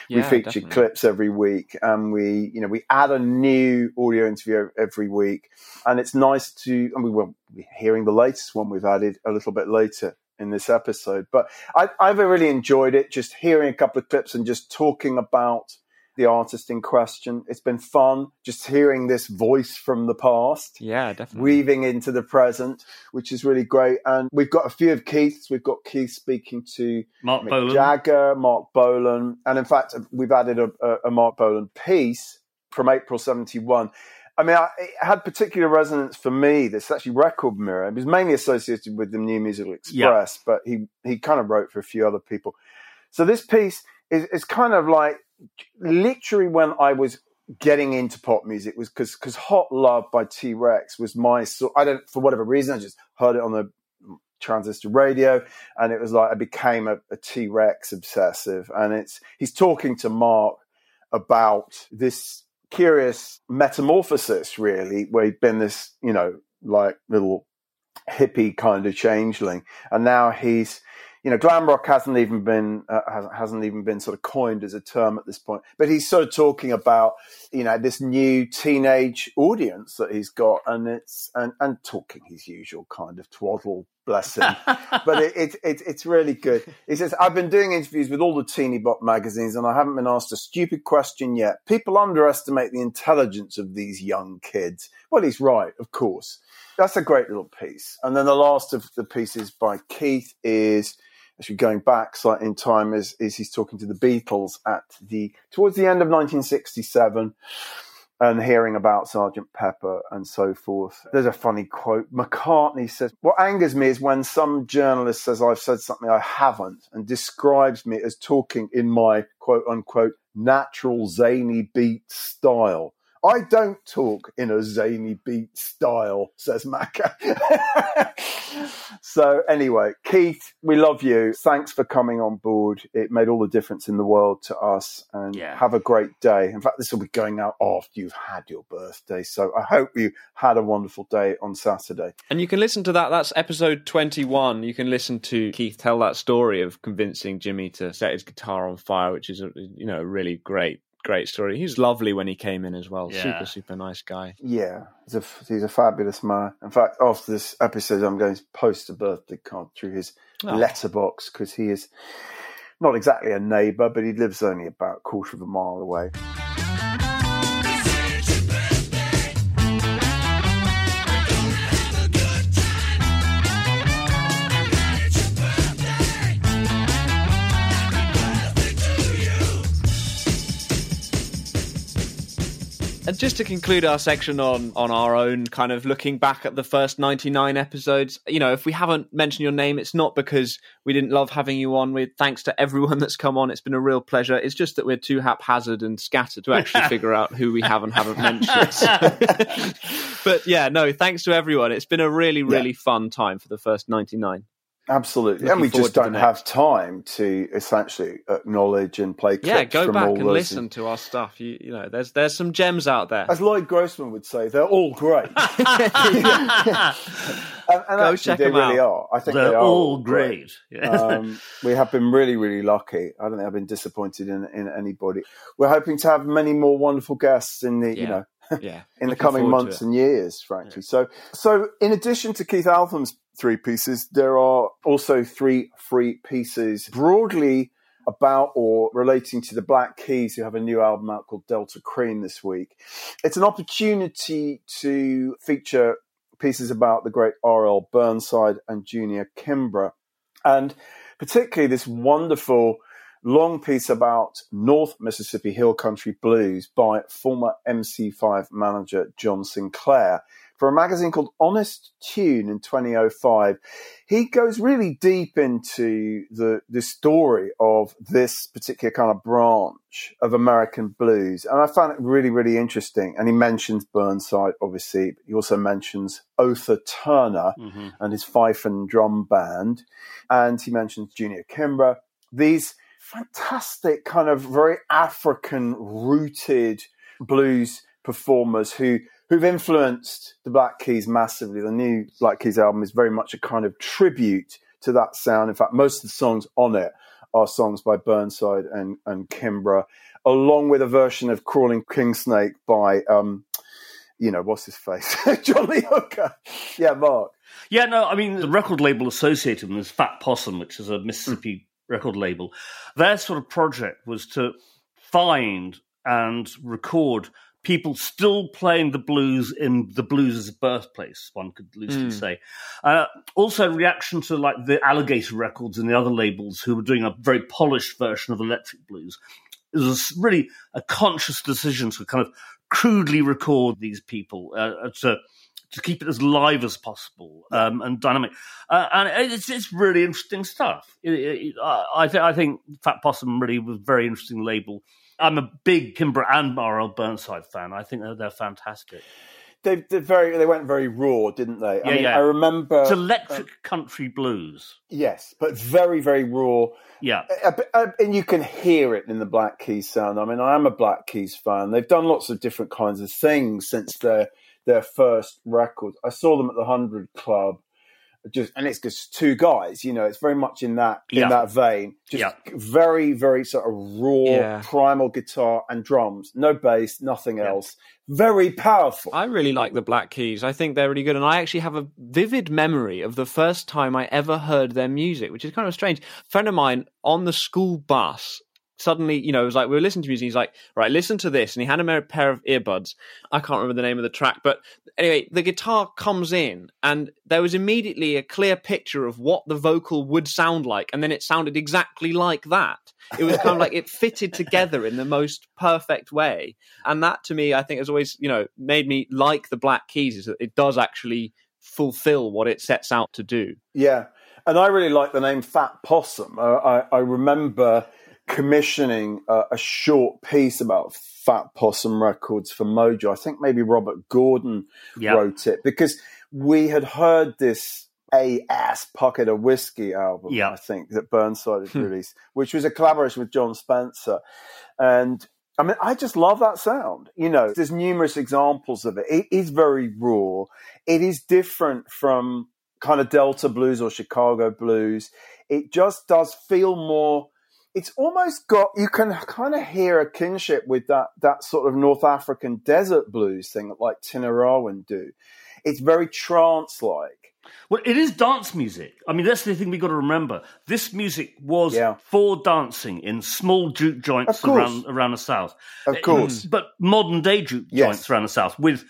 we feature definitely. clips every week, and we, you know, we add a new audio interview every week, and it's nice to. And we will be hearing the latest one we've added a little bit later in this episode. But I, I've really enjoyed it, just hearing a couple of clips and just talking about the artist in question. It's been fun just hearing this voice from the past. Yeah, definitely. Weaving into the present, which is really great. And we've got a few of Keith's. We've got Keith speaking to Marc Mick Bolan. Jagger, Marc Bolan. And in fact, we've added a, a, a Marc Bolan piece from April 71. I mean, I, it had particular resonance for me. This actually Record Mirror. It was mainly associated with the New Musical Express, but he, he kind of wrote for a few other people. So this piece is, is kind of like literally when I was getting into pop music was because because Hot Love by T Rex was my sort. I don't for whatever reason I just heard it on the transistor radio and it was like I became a, a T Rex obsessive and it's he's talking to Marc about this curious metamorphosis really where he'd been this you know like little hippie kind of changeling and now he's you know, glam rock hasn't even been uh, hasn't, hasn't even been sort of coined as a term at this point. But he's sort of talking about you know this new teenage audience that he's got, and it's and and talking his usual kind of twaddle, bless him. but it, it, it it's really good. He says, "I've been doing interviews with all the teeny bop magazines, and I haven't been asked a stupid question yet. People underestimate the intelligence of these young kids." Well, he's right, of course. That's a great little piece. And then the last of the pieces by Keith is actually going back slightly in time is, is he's talking to the Beatles at the towards the end of 1967 and hearing about Sergeant Pepper and so forth. There's a funny quote. McCartney says, What angers me is when some journalist says I've said something I haven't and describes me as talking in my quote unquote natural zany beat style. I don't talk in a zany beat style, says Macca. so anyway, Keith, we love you. Thanks for coming on board. It made all the difference in the world to us. And have a great day. In fact, this will be going out after you've had your birthday. So I hope you had a wonderful day on Saturday. And you can listen to that. That's episode 21. You can listen to Keith tell that story of convincing Jimi to set his guitar on fire, which is a, you know a really great great story. He's lovely when he came in as well. Yeah. Super super nice guy. Yeah, he's a, he's a fabulous man. In fact, after this episode, I'm going to post a birthday card through his Oh. letterbox because he is not exactly a neighbour, but he lives only about a quarter of a mile away. And just to conclude our section on on our own kind of looking back at the first 99 episodes, you know, if we haven't mentioned your name, it's not because we didn't love having you on. With thanks to everyone that's come on, it's been a real pleasure. It's just that we're too haphazard and scattered to actually figure out who we have and haven't mentioned. but yeah, no, thanks to everyone. It's been a really really fun time for the first 99. Absolutely, Looking and we just don't have time to essentially acknowledge and play clips Yeah, go from back all and those listen to our stuff. You, you know, there's there's some gems out there. As Loyd Grossman would say, they're all great. and, and Go actually, check they them really out. are. I think They're they are all great. Yeah. um, we have been really, really lucky. I don't think I've been disappointed in, in anybody. We're hoping to have many more wonderful guests in the, you know, Yeah, in the coming months and years, frankly. So, so in addition to Keith Altham's three pieces, there are also three free pieces broadly about or relating to the Black Keys, who have a new album out called Delta Kream this week. It's an opportunity to feature pieces about the great R.L. Burnside and Junior Kimbrough, and particularly this wonderful long piece about North Mississippi Hill Country Blues by former MC5 manager John Sinclair for a magazine called Honest Tune in 2005. He goes really deep into the, the story of this particular kind of branch of American blues. And I found it really, really interesting. And he mentions Burnside, obviously. But he also mentions Otha Turner Mhm. and his fife and drum band. And he mentions Junior Kimbrough. These fantastic kind of very African rooted blues performers who who've influenced the Black Keys massively. The new Black Keys album is very much a kind of tribute to that sound. In fact, most of the songs on it are songs by Burnside and, and Kimbrough, along with a version of Crawling King Snake by um, you know, what's his face? John Lee Hooker. Yeah, Mark. Yeah, no, I mean, the record label associated with this Fat Possum, which is a Mississippi record label, their sort of project was to find and record people still playing the blues in the blues' birthplace, one could loosely Mm. say. Uh, also, reaction to like the Alligator Records and the other labels who were doing a very polished version of electric blues. It was really a conscious decision to kind of crudely record these people uh, to to keep it as live as possible um, and dynamic. Uh, and it's it's really interesting stuff. It, it, I I, th- I think Fat Possum really was a very interesting label. I'm a big Kimbrough and R.L. Burnside fan. I think they're, they're fantastic. They, they very they went very raw, didn't they? I Yeah, mean, yeah. I remember It's electric country blues. Yes, but very, very raw. Yeah. Uh, uh, And you can hear it in the Black Keys sound. I mean, I am a Black Keys fan. They've done lots of different kinds of things since their their first record. I saw them at the Hundred Club, just and it's just two guys. You know, it's very much in that in that vein. Just very, very sort of raw, Yeah. primal guitar and drums. No bass, nothing else. Very powerful. I really like the Black Keys. I think they're really good. And I actually have a vivid memory of the first time I ever heard their music, which is kind of strange. A friend of mine on the school bus suddenly, you know, it was like, we were listening to music. He's like, right, listen to this. And he handed me a pair of earbuds. I can't remember the name of the track. But anyway, the guitar comes in and there was immediately a clear picture of what the vocal would sound like. And then it sounded exactly like that. It was kind of like it fitted together in the most perfect way. And that to me, I think has always, you know, made me like the Black Keys is that it does actually fulfill what it sets out to do. Yeah, and I really like the name Fat Possum. Uh, I, I remember commissioning a, a short piece about Fat Possum Records for Mojo. I think maybe Robert Gordon Yeah. wrote it because we had heard this A Ass Pocket of Whiskey album, Yeah. I think, that Burnside had Hmm. released, which was a collaboration with Jon Spencer. And I mean, I just love that sound. You know, there's numerous examples of it. It is very raw. It is different from kind of Delta blues or Chicago blues. It just does feel more. It's almost got you can kind of hear a kinship with that that sort of North African desert blues thing that like Tinariwen do. It's very trance like. Well, it is dance music. I mean, that's the thing we got to remember. This music was Yeah. for dancing in small juke joints around around the south. Of eh, course. Mm, but modern day juke Yes. joints around the south with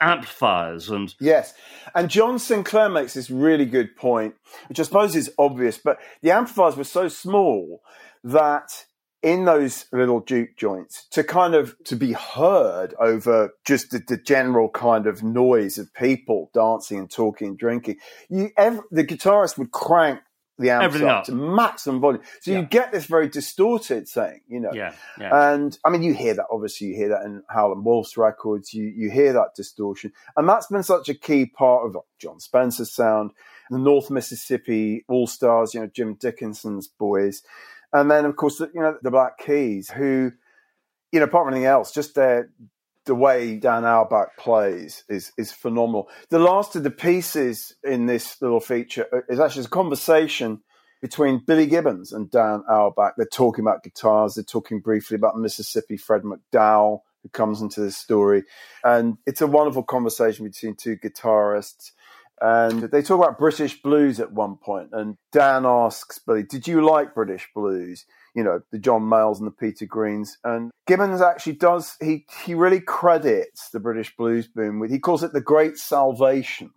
amplifiers and Yes. And John Sinclair makes this really good point, which I suppose is obvious, but the amplifiers were so small that in those little juke joints to kind of to be heard over just the, the general kind of noise of people dancing and talking and drinking. You, the guitarist would crank the amps Everything up, up. to maximum volume, so you get this very distorted thing, you know. Yeah, yeah. And I mean, you hear that obviously. You hear that in Howlin' Wolf's records. You you hear that distortion, and that's been such a key part of Jon Spencer's sound, the North Mississippi All Stars. You know, Jim Dickinson's boys, and then of course the, you know the Black Keys, who, you know, apart from anything else, just their the way Dan Auerbach plays is is phenomenal. The last of the pieces in this little feature uh, is actually a conversation between Billy Gibbons and Dan Auerbach. They're talking about guitars. They're talking briefly about Mississippi Fred McDowell, who comes into this story, and it's a wonderful conversation between two guitarists. And they talk about British blues at one point, and Dan asks Billy, "Did you like British blues?" You know, the John Mayalls and the Peter Greens. And Gibbons actually does he he really credits the British blues boom with he calls it the Great Salvation,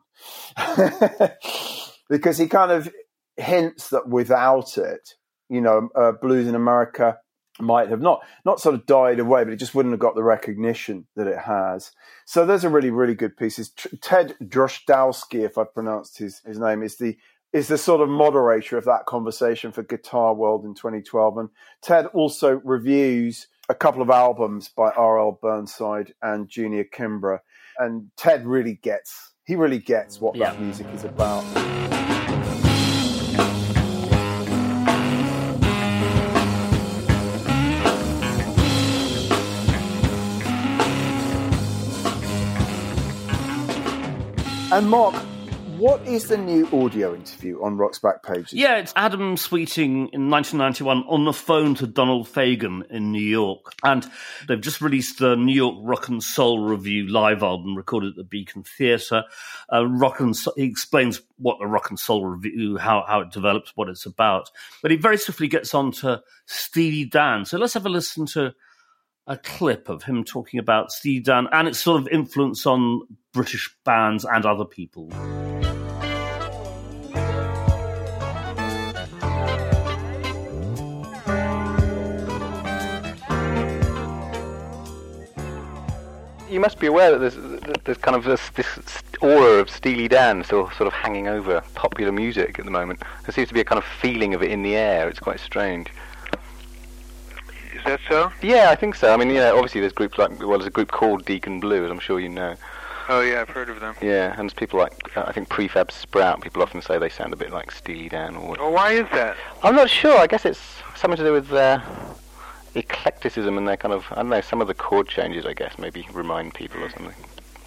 because he kind of hints that without it, you know, uh, blues in America might have not not sort of died away, but it just wouldn't have got the recognition that it has. So those are really really good pieces. Ted Drozdowski, if I pronounced his his name, is the is the sort of moderator of that conversation for Guitar World in 2012, and Ted also reviews a couple of albums by R.L. Burnside and Junior Kimbrough, and Ted really gets he really gets what that music is about. And Mark, what is the new audio interview on Rock's back pages? Yeah, it's Adam Sweeting in 1991 on the phone to Donald Fagen in New York. And they've just released the New York Rock and Soul Revue live album recorded at the Beacon Theatre. Uh, rock and Soul, he explains what the Rock and Soul Revue, how, how it develops, what it's about. But he very swiftly gets on to Steely Dan. So let's have a listen to a clip of him talking about Steely Dan and its sort of influence on British bands and other people. You must be aware that there's, there's kind of this, this aura of Steely Dan still sort of hanging over popular music at the moment. There seems to be a kind of feeling of it in the air. It's quite strange. Is that so? Yeah, I think so. I mean, yeah, obviously there's groups like, well, there's a group called Deacon Blue, as I'm sure you know. Oh yeah, I've heard of them. Yeah, and people like, uh, I think Prefab Sprout, people often say they sound a bit like Steely Dan or... Oh, why is that? I'm not sure. I guess it's something to do with their eclecticism and their kind of, I don't know, some of the chord changes, I guess, maybe remind people or something.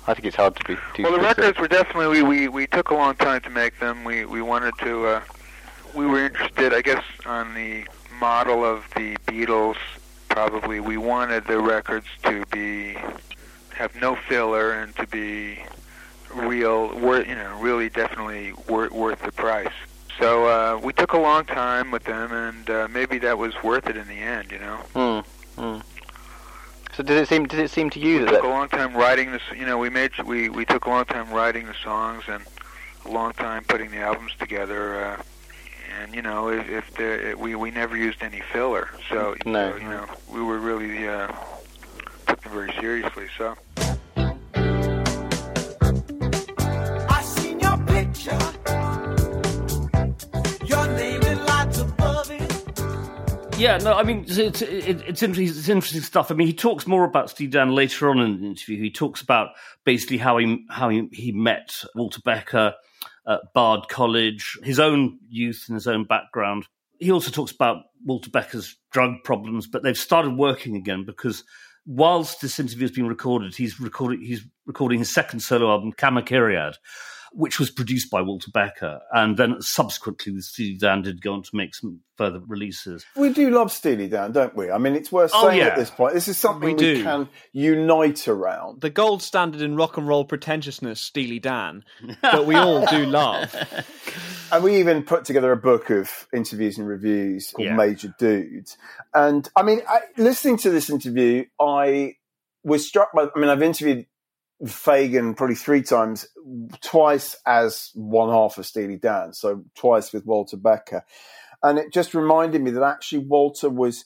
I think it's hard to be too Well, the specific. records were definitely we, we we took a long time to make them. We we wanted to. Uh, we were interested, I guess, on the model of the Beatles. Probably we wanted the records to be have no filler and to be real, worth you know, really definitely worth worth the price. So uh, we took a long time with them, and uh, maybe that was worth it in the end. You know. Hmm. Hmm. So did it seem? Did it seem to you we that? took a long time writing this. You know, we made we we took a long time writing the songs and a long time putting the albums together. Uh, and you know, if, if there, we we never used any filler, so, No. so you know, we were really uh, took them very seriously. So. I seen your picture. Your name in lights above it. Yeah, no, I mean, it's, it's, it- it's, interesting, it's interesting stuff. I mean, he talks more about Steely Dan later on in the interview. He talks about basically how he how he, he met Walter Becker at Bard College, his own youth and his own background. He also talks about Walter Becker's drug problems, but they've started working again because whilst this interview has been recorded, he's recording he's recording his second solo album, Kamakiriad, which was produced by Walter Becker, and then subsequently Steely Dan did go on to make some further releases. We do love Steely Dan, don't we? I mean, it's worth Oh, saying yeah. at this point. This is something We we, do. can unite around. The gold standard in rock and roll pretentiousness, Steely Dan, that we all do love. And we even put together a book of interviews and reviews called Yeah. Major Dudes. And I mean, I, listening to this interview, I was struck by. I mean, I've interviewed Fagen probably three times, twice as one half of Steely Dan, so twice with Walter Becker, and it just reminded me that actually Walter was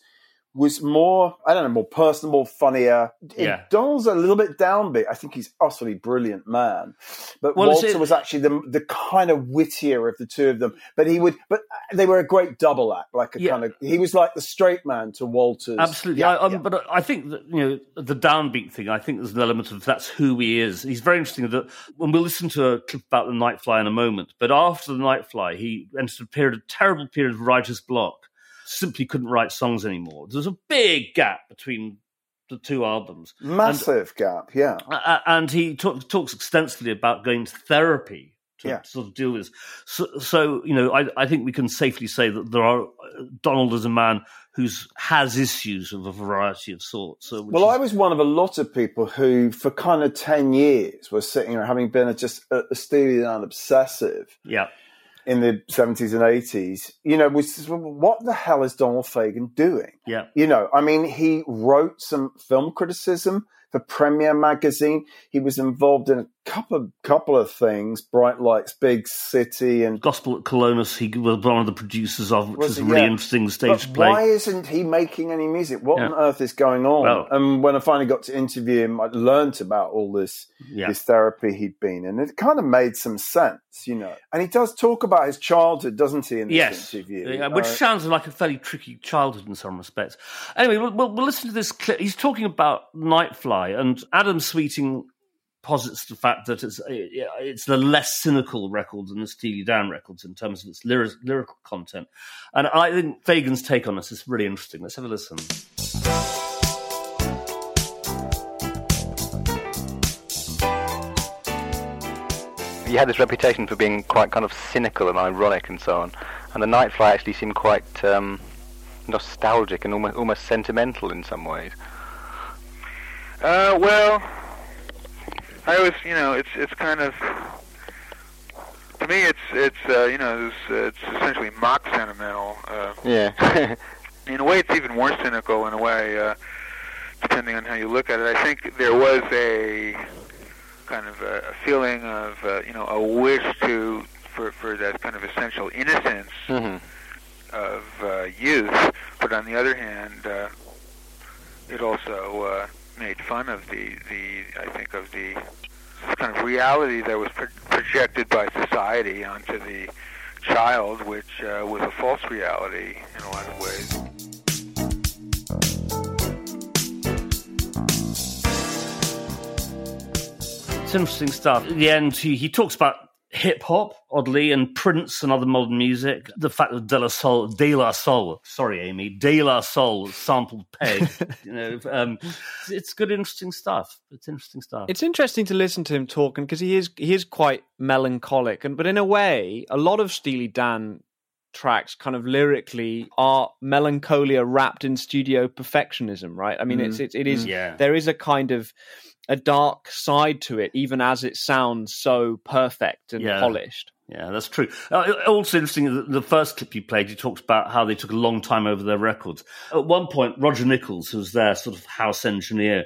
was more, I don't know, more personable, funnier. Yeah. Donald's a little bit downbeat. I think he's utterly brilliant man. But Well, Walter was actually the the kind of wittier of the two of them. But he would, but they were a great double act, like a Yeah. kind of. He was like the straight man to Walter's. Absolutely, Yeah, I, um, but I think that you know the downbeat thing. I think there's an element of that's who he is. He's very interesting. That when we'll listen to a clip about the Nightfly in a moment, but after the Nightfly, he entered a period, a terrible period of writer's block. Simply couldn't write songs anymore. There's a big gap between the two albums, And- massive gap. Yeah. uh, and he talk, talks extensively about going to therapy to Yeah. sort of deal with this. So, so you know, I, I think we can safely say that there are Donald is a man who's has issues of a variety of sorts. So, Well, is- I was one of a lot of people who, for kind of 10 years, were sitting there having been a, just a, a Steely Dan obsessive yeah, in the 70s and 80s, you know, was what the hell is Donald Fagen doing? yeah. You know, I mean, he wrote some film criticism for Premiere Magazine. He was involved in a couple couple of things, Bright Lights, Big City, and Gospel at Colonus. He was one of the producers of, which Was is a really Yeah. interesting stage But play. Why isn't he making any music? What Yeah. on earth is going on? Well- and when I finally got to interview him, I learnt about all this Yeah. this therapy he'd been in. It kind of made some sense, you know. And he does talk about his childhood, doesn't he? In this Yes, interview, Yeah, which Uh, sounds like a fairly tricky childhood in some respects. Anyway, we'll, we'll, we'll listen to this clip. He's talking about Nightfly, and Adam Sweeting posits the fact that it's it's the less cynical record than the Steely Dan records in terms of its lyric, lyrical content. And I think Fagen's take on this is really interesting. Let's have a listen. he had this reputation for being quite kind of cynical and ironic and so on. And the Nightfly actually seemed quite um, nostalgic and almost almost sentimental in some ways. Uh, well, I was, you know, it's it's kind of to me, it's it's uh, you know, it's, it's essentially mock sentimental. Uh, Yeah. in a way, it's even more cynical. In a way, uh, depending on how you look at it, I think there was a kind of a, a feeling of uh, you know a wish to for for that kind of essential innocence Mhm. of uh, youth, but on the other hand, uh, it also uh, fun of the the I think of the kind of reality that was pro- projected by society onto the child, which uh, was a false reality in a lot of ways. It's interesting stuff. At the end, he, he talks about hip hop, oddly, and Prince and other modern music. The fact that De La Soul, De La Soul, sorry, Amy, De La Soul sampled Peg. you know, um, it's, good, interesting stuff. It's interesting stuff. It's interesting to listen to him talking because he is he is quite melancholic, and but in a way, a lot of Steely Dan tracks kind of lyrically are melancholia wrapped in studio perfectionism, right? I mean, Mm. it's it, it is Mm. Yeah. there is a kind of a dark side to it, even as it sounds so perfect and Yeah. polished. Yeah, that's true. Uh, also interesting, the, first clip you played, you talked about how they took a long time over their records. At one point, Roger Nichols, who was their sort of house engineer,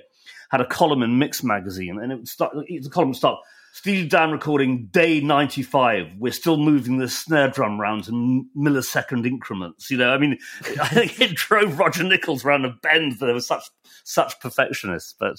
had a column in Mix magazine, and it would start. The column would start. Steely Dan recording day 95. We're still moving the snare drum rounds in millisecond increments. You know, I mean, I think it drove Roger Nichols around a bend. There were such such perfectionists, but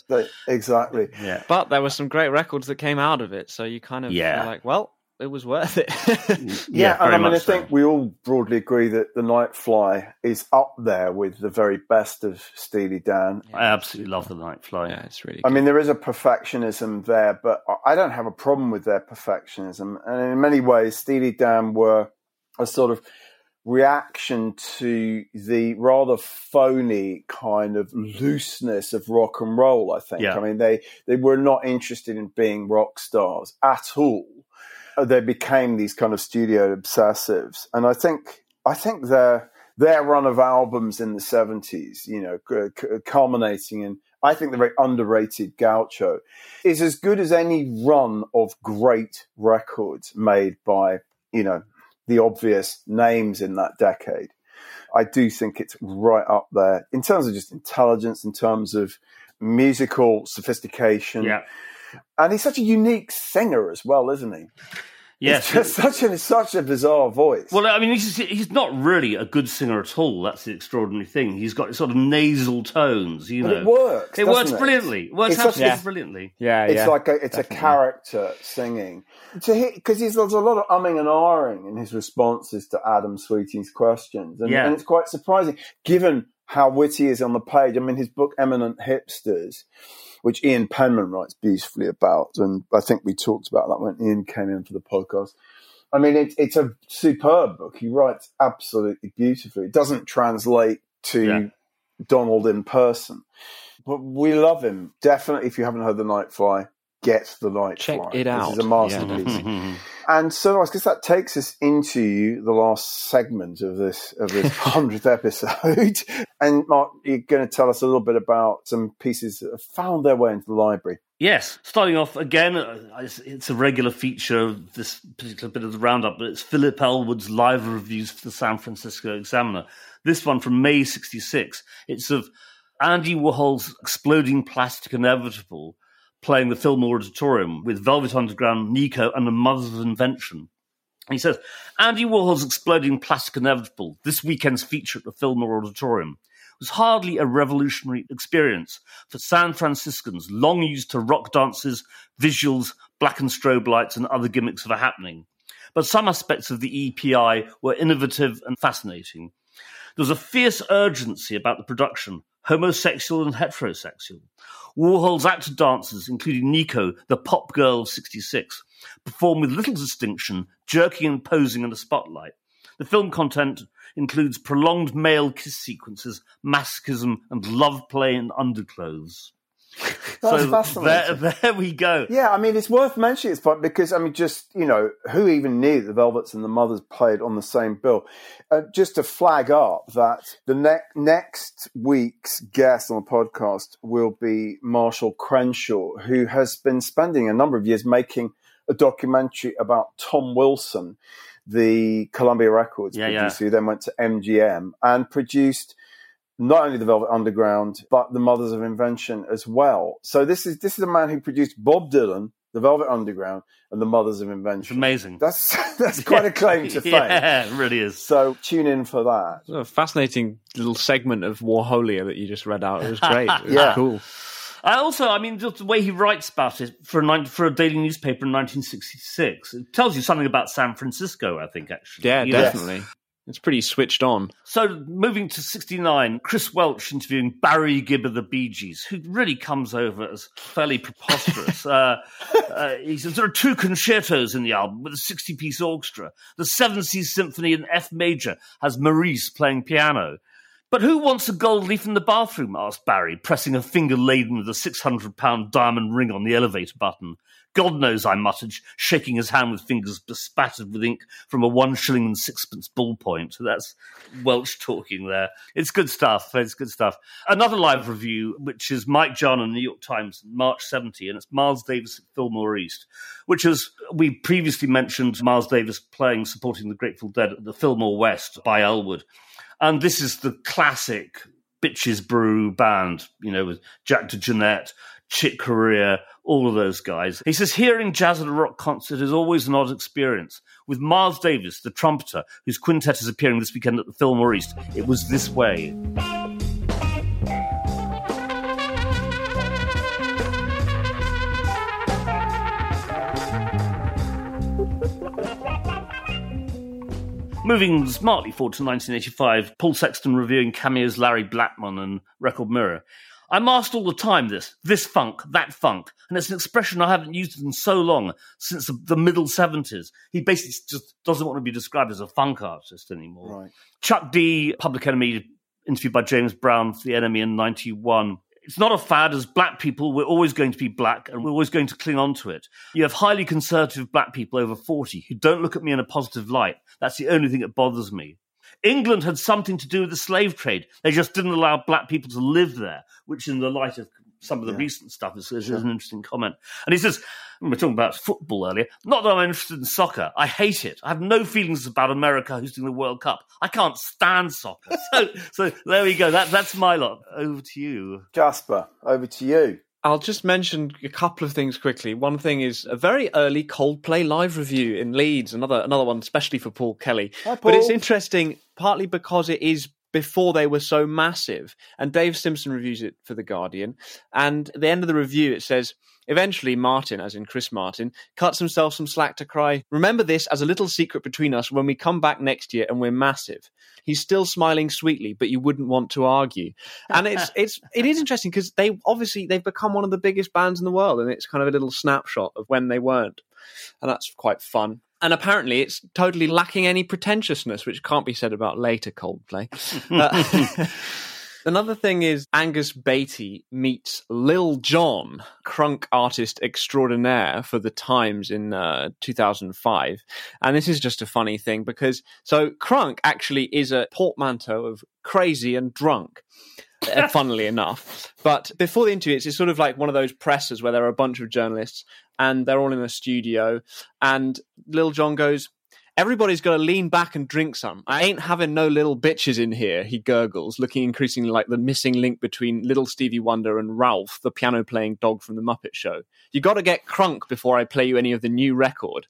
exactly. Yeah. But there were some great records that came out of it, so you kind of Yeah. feel like, well, it was worth it. Mm, yeah, and I mean, I much so. think we all broadly agree that the Nightfly is up there with the very best of Steely Dan. I absolutely love the Nightfly. Yeah, it's really. I mean, there is a perfectionism there, but I- I don't have a problem with their perfectionism. And in many ways, Steely Dan were a sort of reaction to the rather phony kind of looseness of rock and roll, I think. Yeah. I mean, they, they were not interested in being rock stars at all. Uh, They became these kind of studio obsessives. And I think, I think their, their run of albums in the 70s, you know, cu- cu- culminating in, I think the very underrated Gaucho is as good as any run of great records made by, you know, the obvious names in that decade. I do think it's right up there in terms of just intelligence, in terms of musical sophistication. Yeah. And he's such a unique singer as well, isn't he? Yes. It's just such a such a bizarre voice. Well, I mean, he's he's not really a good singer at all. That's the extraordinary thing. He's got sort of nasal tones, you But know. it works. It doesn't works brilliantly. It works It's such- absolutely brilliantly. Yeah, yeah. It's like a, it's a character singing. Because there's a lot of umming and ahhing in his responses to Adam Sweeting's questions, and, Yeah. and it's quite surprising given how witty he is on the page. I mean, his book *Eminent Hipsters*, which Ian Penman writes beautifully about, and I think we talked about that when Ian came in for the podcast. I mean, it, it's a superb book. He writes absolutely beautifully. It doesn't translate to Donald in person, but we love him. Definitely, if you haven't heard The Nightfly, get The Nightfly. Check it out. This is a masterpiece. Yeah. And so I guess that takes us into the last segment of this of this hundredth episode. And Mark, you're going to tell us a little bit about some pieces that have found their way into the library. Yes, starting off again, uh, it's, it's a regular feature of this particular bit of the roundup, but it's Philip Elwood's live reviews for the San Francisco Examiner. This one from May 66. It's of Andy Warhol's Exploding Plastic Inevitable playing the Fillmore Auditorium with Velvet Underground, Nico, and the Mother's of Invention. He says, Andy Warhol's Exploding Plastic Inevitable, this weekend's feature at the Fillmore Auditorium, was hardly a revolutionary experience for San Franciscans long used to rock dances, visuals, black and strobe lights, and other gimmicks of a happening. But some aspects of the EPI were innovative and fascinating. There was a fierce urgency about the production, homosexual and heterosexual. Warhol's actor dancers, including Nico, the pop girl of 66, perform with little distinction, jerking and posing in the spotlight. The film content includes prolonged male kiss sequences, masochism, and love play in underclothes. That's so fascinating. there, there we go. Yeah, I mean, it's worth mentioning this point because, I mean, just, you know, who even knew the Velvets and the Mothers played on the same bill? Uh, just to flag up that the ne- next week's guest on the podcast will be Marshall Crenshaw, who has been spending a number of years making a documentary about Tom Wilson, the Columbia Records Yeah, yeah. producer, who then went to MGM and produced not only the Velvet Underground, but the Mothers of Invention as well. So this is this is a man who produced Bob Dylan, the Velvet Underground, and the Mothers of Invention. amazing. That's that's quite a claim to fame. Yeah, it really is. So tune in for that. A fascinating little segment of Warholia that you just read out. It was great. It was Yeah. cool. I also, I mean, just the way he writes about it for a for a daily newspaper in 1966, it tells you something about San Francisco. I think actually, Yeah, You know? It's pretty switched on. So moving to 69, Chris Welch interviewing Barry Gibb of the Bee Gees, who really comes over as fairly preposterous. uh, uh, he says there are two concertos in the album with a 60 piece orchestra. The Seven Seas Symphony in F major has Maurice playing piano. But who wants a gold leaf in the bathroom? asked Barry, pressing a finger laden with a 600 pound diamond ring on the elevator button. God knows, I muttered, shaking his hand with fingers bespattered with ink from a one shilling and sixpence ballpoint. That's Welch talking there. It's good stuff. It's good stuff. Another live review, which is Mike Jahn in the New York Times, March 70, and it's Miles Davis at Fillmore East, which is, we previously mentioned Miles Davis playing, supporting the Grateful Dead at the Fillmore West by Elwood. And this is the classic Bitches Brew band, you know, with Jack DeJohnette, Chick Corea, all of those guys. He says, hearing jazz at a rock concert is always an odd experience. With Miles Davis, the trumpeter, whose quintet is appearing this weekend at the Fillmore East, it was this way. Moving smartly forward to 1985, Paul Sexton reviewing Cameo's Larry Blackmon and Record Mirror. I'm asked all the time this, this funk, that funk, and it's an expression I haven't used in so long, since the, the middle 70s. He basically just doesn't want to be described as a funk artist anymore. Right. Chuck D, Public Enemy, interviewed by James Brown for The NME in 91. It's not a fad as black people, we're always going to be black and we're always going to cling on to it. You have highly conservative black people over 40 who don't look at me in a positive light. That's the only thing that bothers me. England had something to do with the slave trade. They just didn't allow black people to live there, which, in the light of some of the recent stuff, is, is an interesting comment. And he says, we were talking about football earlier. Not that I'm interested in soccer. I hate it. I have no feelings about America hosting the World Cup. I can't stand soccer. So, so there we go. That, that's my lot. Over to you. Jasper, over to you. I'll just mention a couple of things quickly. One thing is a very early Coldplay live review in Leeds. Another another one, especially for Paul Kelly. Hi, But it's interesting, partly because it is before they were so massive. And Dave Simpson reviews it for The Guardian. And at the end of the review, it says, Eventually, Martin, as in Chris Martin, cuts himself some slack to cry, Remember this as a little secret between us when we come back next year and we're massive. He's still smiling sweetly, but you wouldn't want to argue. And it's it's it is interesting because they obviously they've become one of the biggest bands in the world, and it's kind of a little snapshot of when they weren't. And that's quite fun. And apparently, it's totally lacking any pretentiousness, which can't be said about later Coldplay. Uh, Another thing is Angus Batey meets Lil Jon, crunk artist extraordinaire for the Times in uh, 2005. And this is just a funny thing because so crunk actually is a portmanteau of crazy and drunk. Uh, funnily enough. But before the interview, it's, sort of like one of those presses where there are a bunch of journalists and they're all in a studio. And Lil Jon goes, Everybody's got to lean back and drink some. I ain't having no little bitches in here, he gurgles, looking increasingly like the missing link between little Stevie Wonder and Ralph, the piano playing dog from The Muppet Show. You got to get crunk before I play you any of the new record.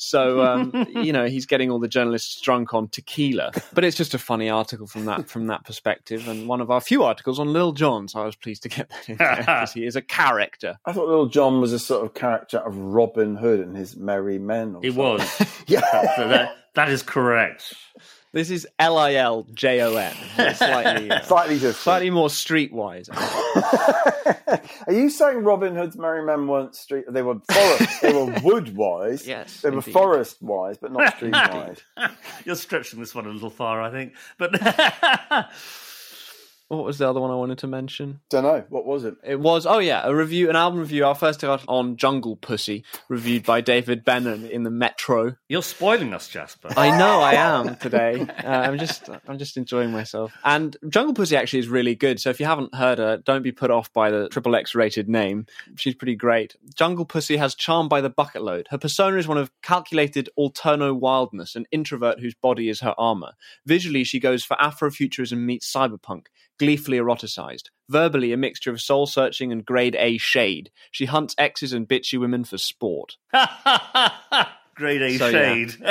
So, um, you know, he's getting all the journalists drunk on tequila. But it's just a funny article from that from that perspective, and one of our few articles on Lil Jon. So I was pleased to get that in there because he is a character. I thought Little John was a sort of character of Robin Hood and his merry men. Or He something. was. yeah, So that, that is correct. This is L I L J O N. Slightly, uh, Slightly different. slightly more streetwise. Are you saying Robin Hood's merry men weren't street? They were forest. they were wood wise. Yes, they were indeed. forest wise, but not street wise. You're stretching this one a little far, I think. But What was the other one I wanted to mention? Don't know. What was it? It was oh yeah, a review, an album review. Our first article on Jungle Pussy, reviewed by David Benham in the Metro. you're spoiling us, Jasper. I know I am today. Uh, I'm just I'm just enjoying myself. And Jungle Pussy actually is really good. So if you haven't heard her, don't be put off by the triple X rated name. She's pretty great. Jungle Pussy has charm by the bucket load. Her persona is one of calculated alterno wildness, an introvert whose body is her armor. Visually, she goes for Afrofuturism meets cyberpunk. Gleefully eroticized. Verbally, a mixture of soul searching and grade A shade. She hunts exes and bitchy women for sport. Grade A So, yeah. shade.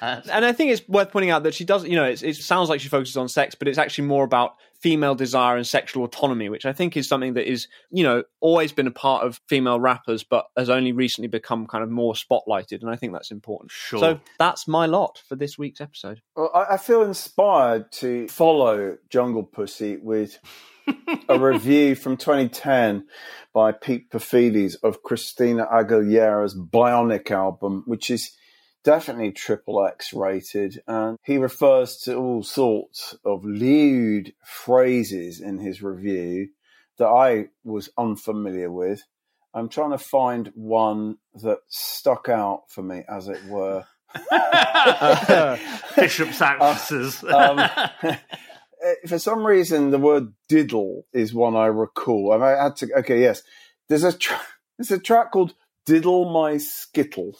I. And I think it's worth pointing out that she does, you know, it's, it sounds like she focuses on sex, but it's actually more about female desire and sexual autonomy, which I think is something that is, you know, always been a part of female rappers, but has only recently become kind of more spotlighted. And I think that's important. Sure. So that's my lot for this week's episode. Well, I, I feel inspired to follow Jungle Pussy with a review from 2010 by Pete Paphides of Christina Aguilera's Bionic album, which is definitely triple X rated. And he refers to all sorts of lewd phrases in his review that I was unfamiliar with. I'm trying to find one that stuck out for me, as it were. Bishop's actresses. Um, uh, for some reason, the word diddle is one I recall. And I had to, okay, yes. There's a, tra- there's a track called Diddle My Skittle.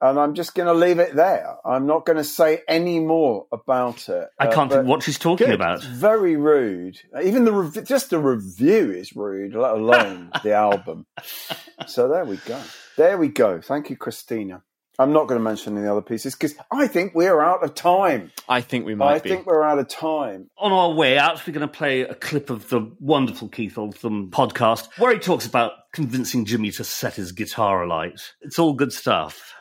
And I'm just going to leave it there. I'm not going to say any more about it. I Uh, can't but think what she's talking good. about. It's very rude. Even the just the review is rude, let alone the album. So there we go. There we go. Thank you, Christina. I'm not going to mention any other pieces because I think we're out of time. I think we might I be. think we're out of time. On our way out, we're going to play a clip of the wonderful Keith Altham podcast where he talks about convincing Jimi to set his guitar alight. It's all good stuff.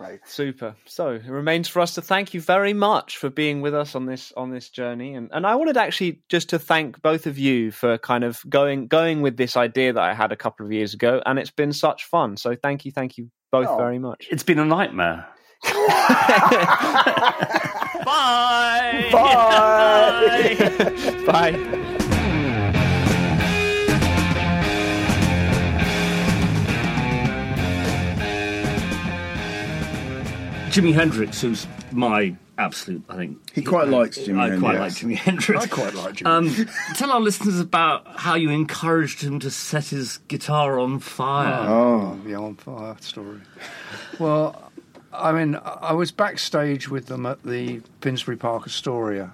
Right. Super. So it remains for us to thank you very much for being with us on this on this journey, and and I wanted actually just to thank both of you for kind of going going with this idea that I had a couple of years ago, and it's been such fun. So thank you, thank you both Oh. very much. It's been a nightmare. Bye. Bye. Bye. Jimi Hendrix, who's my absolute, I think. He quite likes Jimi Hendrix. I quite Hendrix. like Jimi Hendrix. I quite like Jimi. Um, tell our listeners about how you encouraged him to set his guitar on fire. Oh. the on fire story. Well, I mean, I was backstage with them at the Finsbury Park Astoria,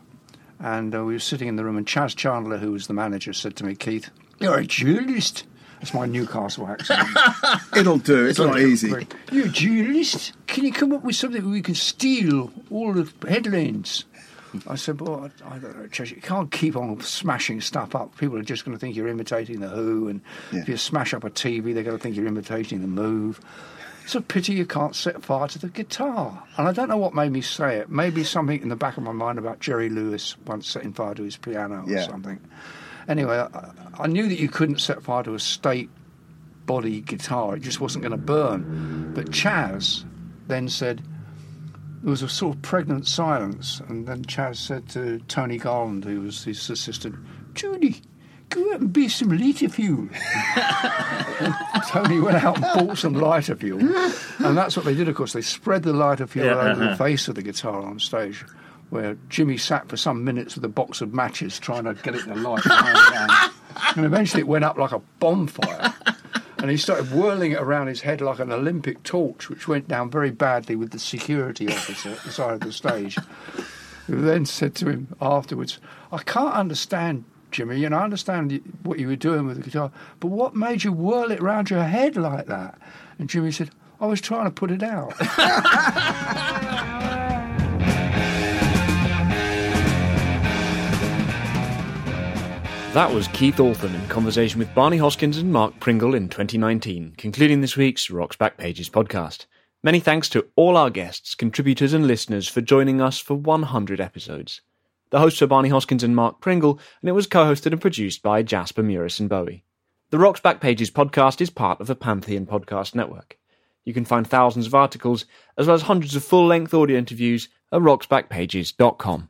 and uh, we were sitting in the room, and Chas Chandler, who was the manager, said to me, Keith, you're a duelist. That's my Newcastle accent. It'll do. It's not easy. You journalist, can you come up with something where we can steal all the headlines? I said, well, I, I don't know, Church. You can't keep on smashing stuff up. People are just going to think you're imitating the Who, and if you smash up a TV, they're going to think you're imitating the Move. It's a pity you can't set fire to the guitar. And I don't know what made me say it. Maybe something in the back of my mind about Jerry Lewis once setting fire to his piano or Yeah. something. Anyway, I, I knew that you couldn't set fire to a state body guitar. It just wasn't going to burn. But Chas then said, there was a sort of pregnant silence, and then Chas said to Tony Garland, who was his assistant, Judy, go out and be some lighter fuel. Tony went out and bought some lighter fuel, and that's what they did. Of course, they spread the lighter fuel Yeah, over the uh-huh. face of the guitar on stage, where Jimi sat for some minutes with a box of matches trying to get it to light. and eventually, it went up like a bonfire. And he started whirling it around his head like an Olympic torch, which went down very badly with the security officer at the side of the stage. Who then said to him afterwards, I can't understand, Jimi, and I understand what you were doing with the guitar, but what made you whirl it round your head like that? And Jimi said, I was trying to put it out. That was Keith Altham in conversation with Barney Hoskyns and Mark Pringle in 2019, concluding this week's Rock's Backpages podcast. Many thanks to all our guests, contributors, and listeners for joining us for 100 episodes. The hosts are Barney Hoskyns and Mark Pringle, and it was co hosted and produced by Jasper Murison Bowie. The Rock's Backpages podcast is part of the Pantheon Podcast Network. You can find thousands of articles, as well as hundreds of full length audio interviews, at rocksbackpages.com.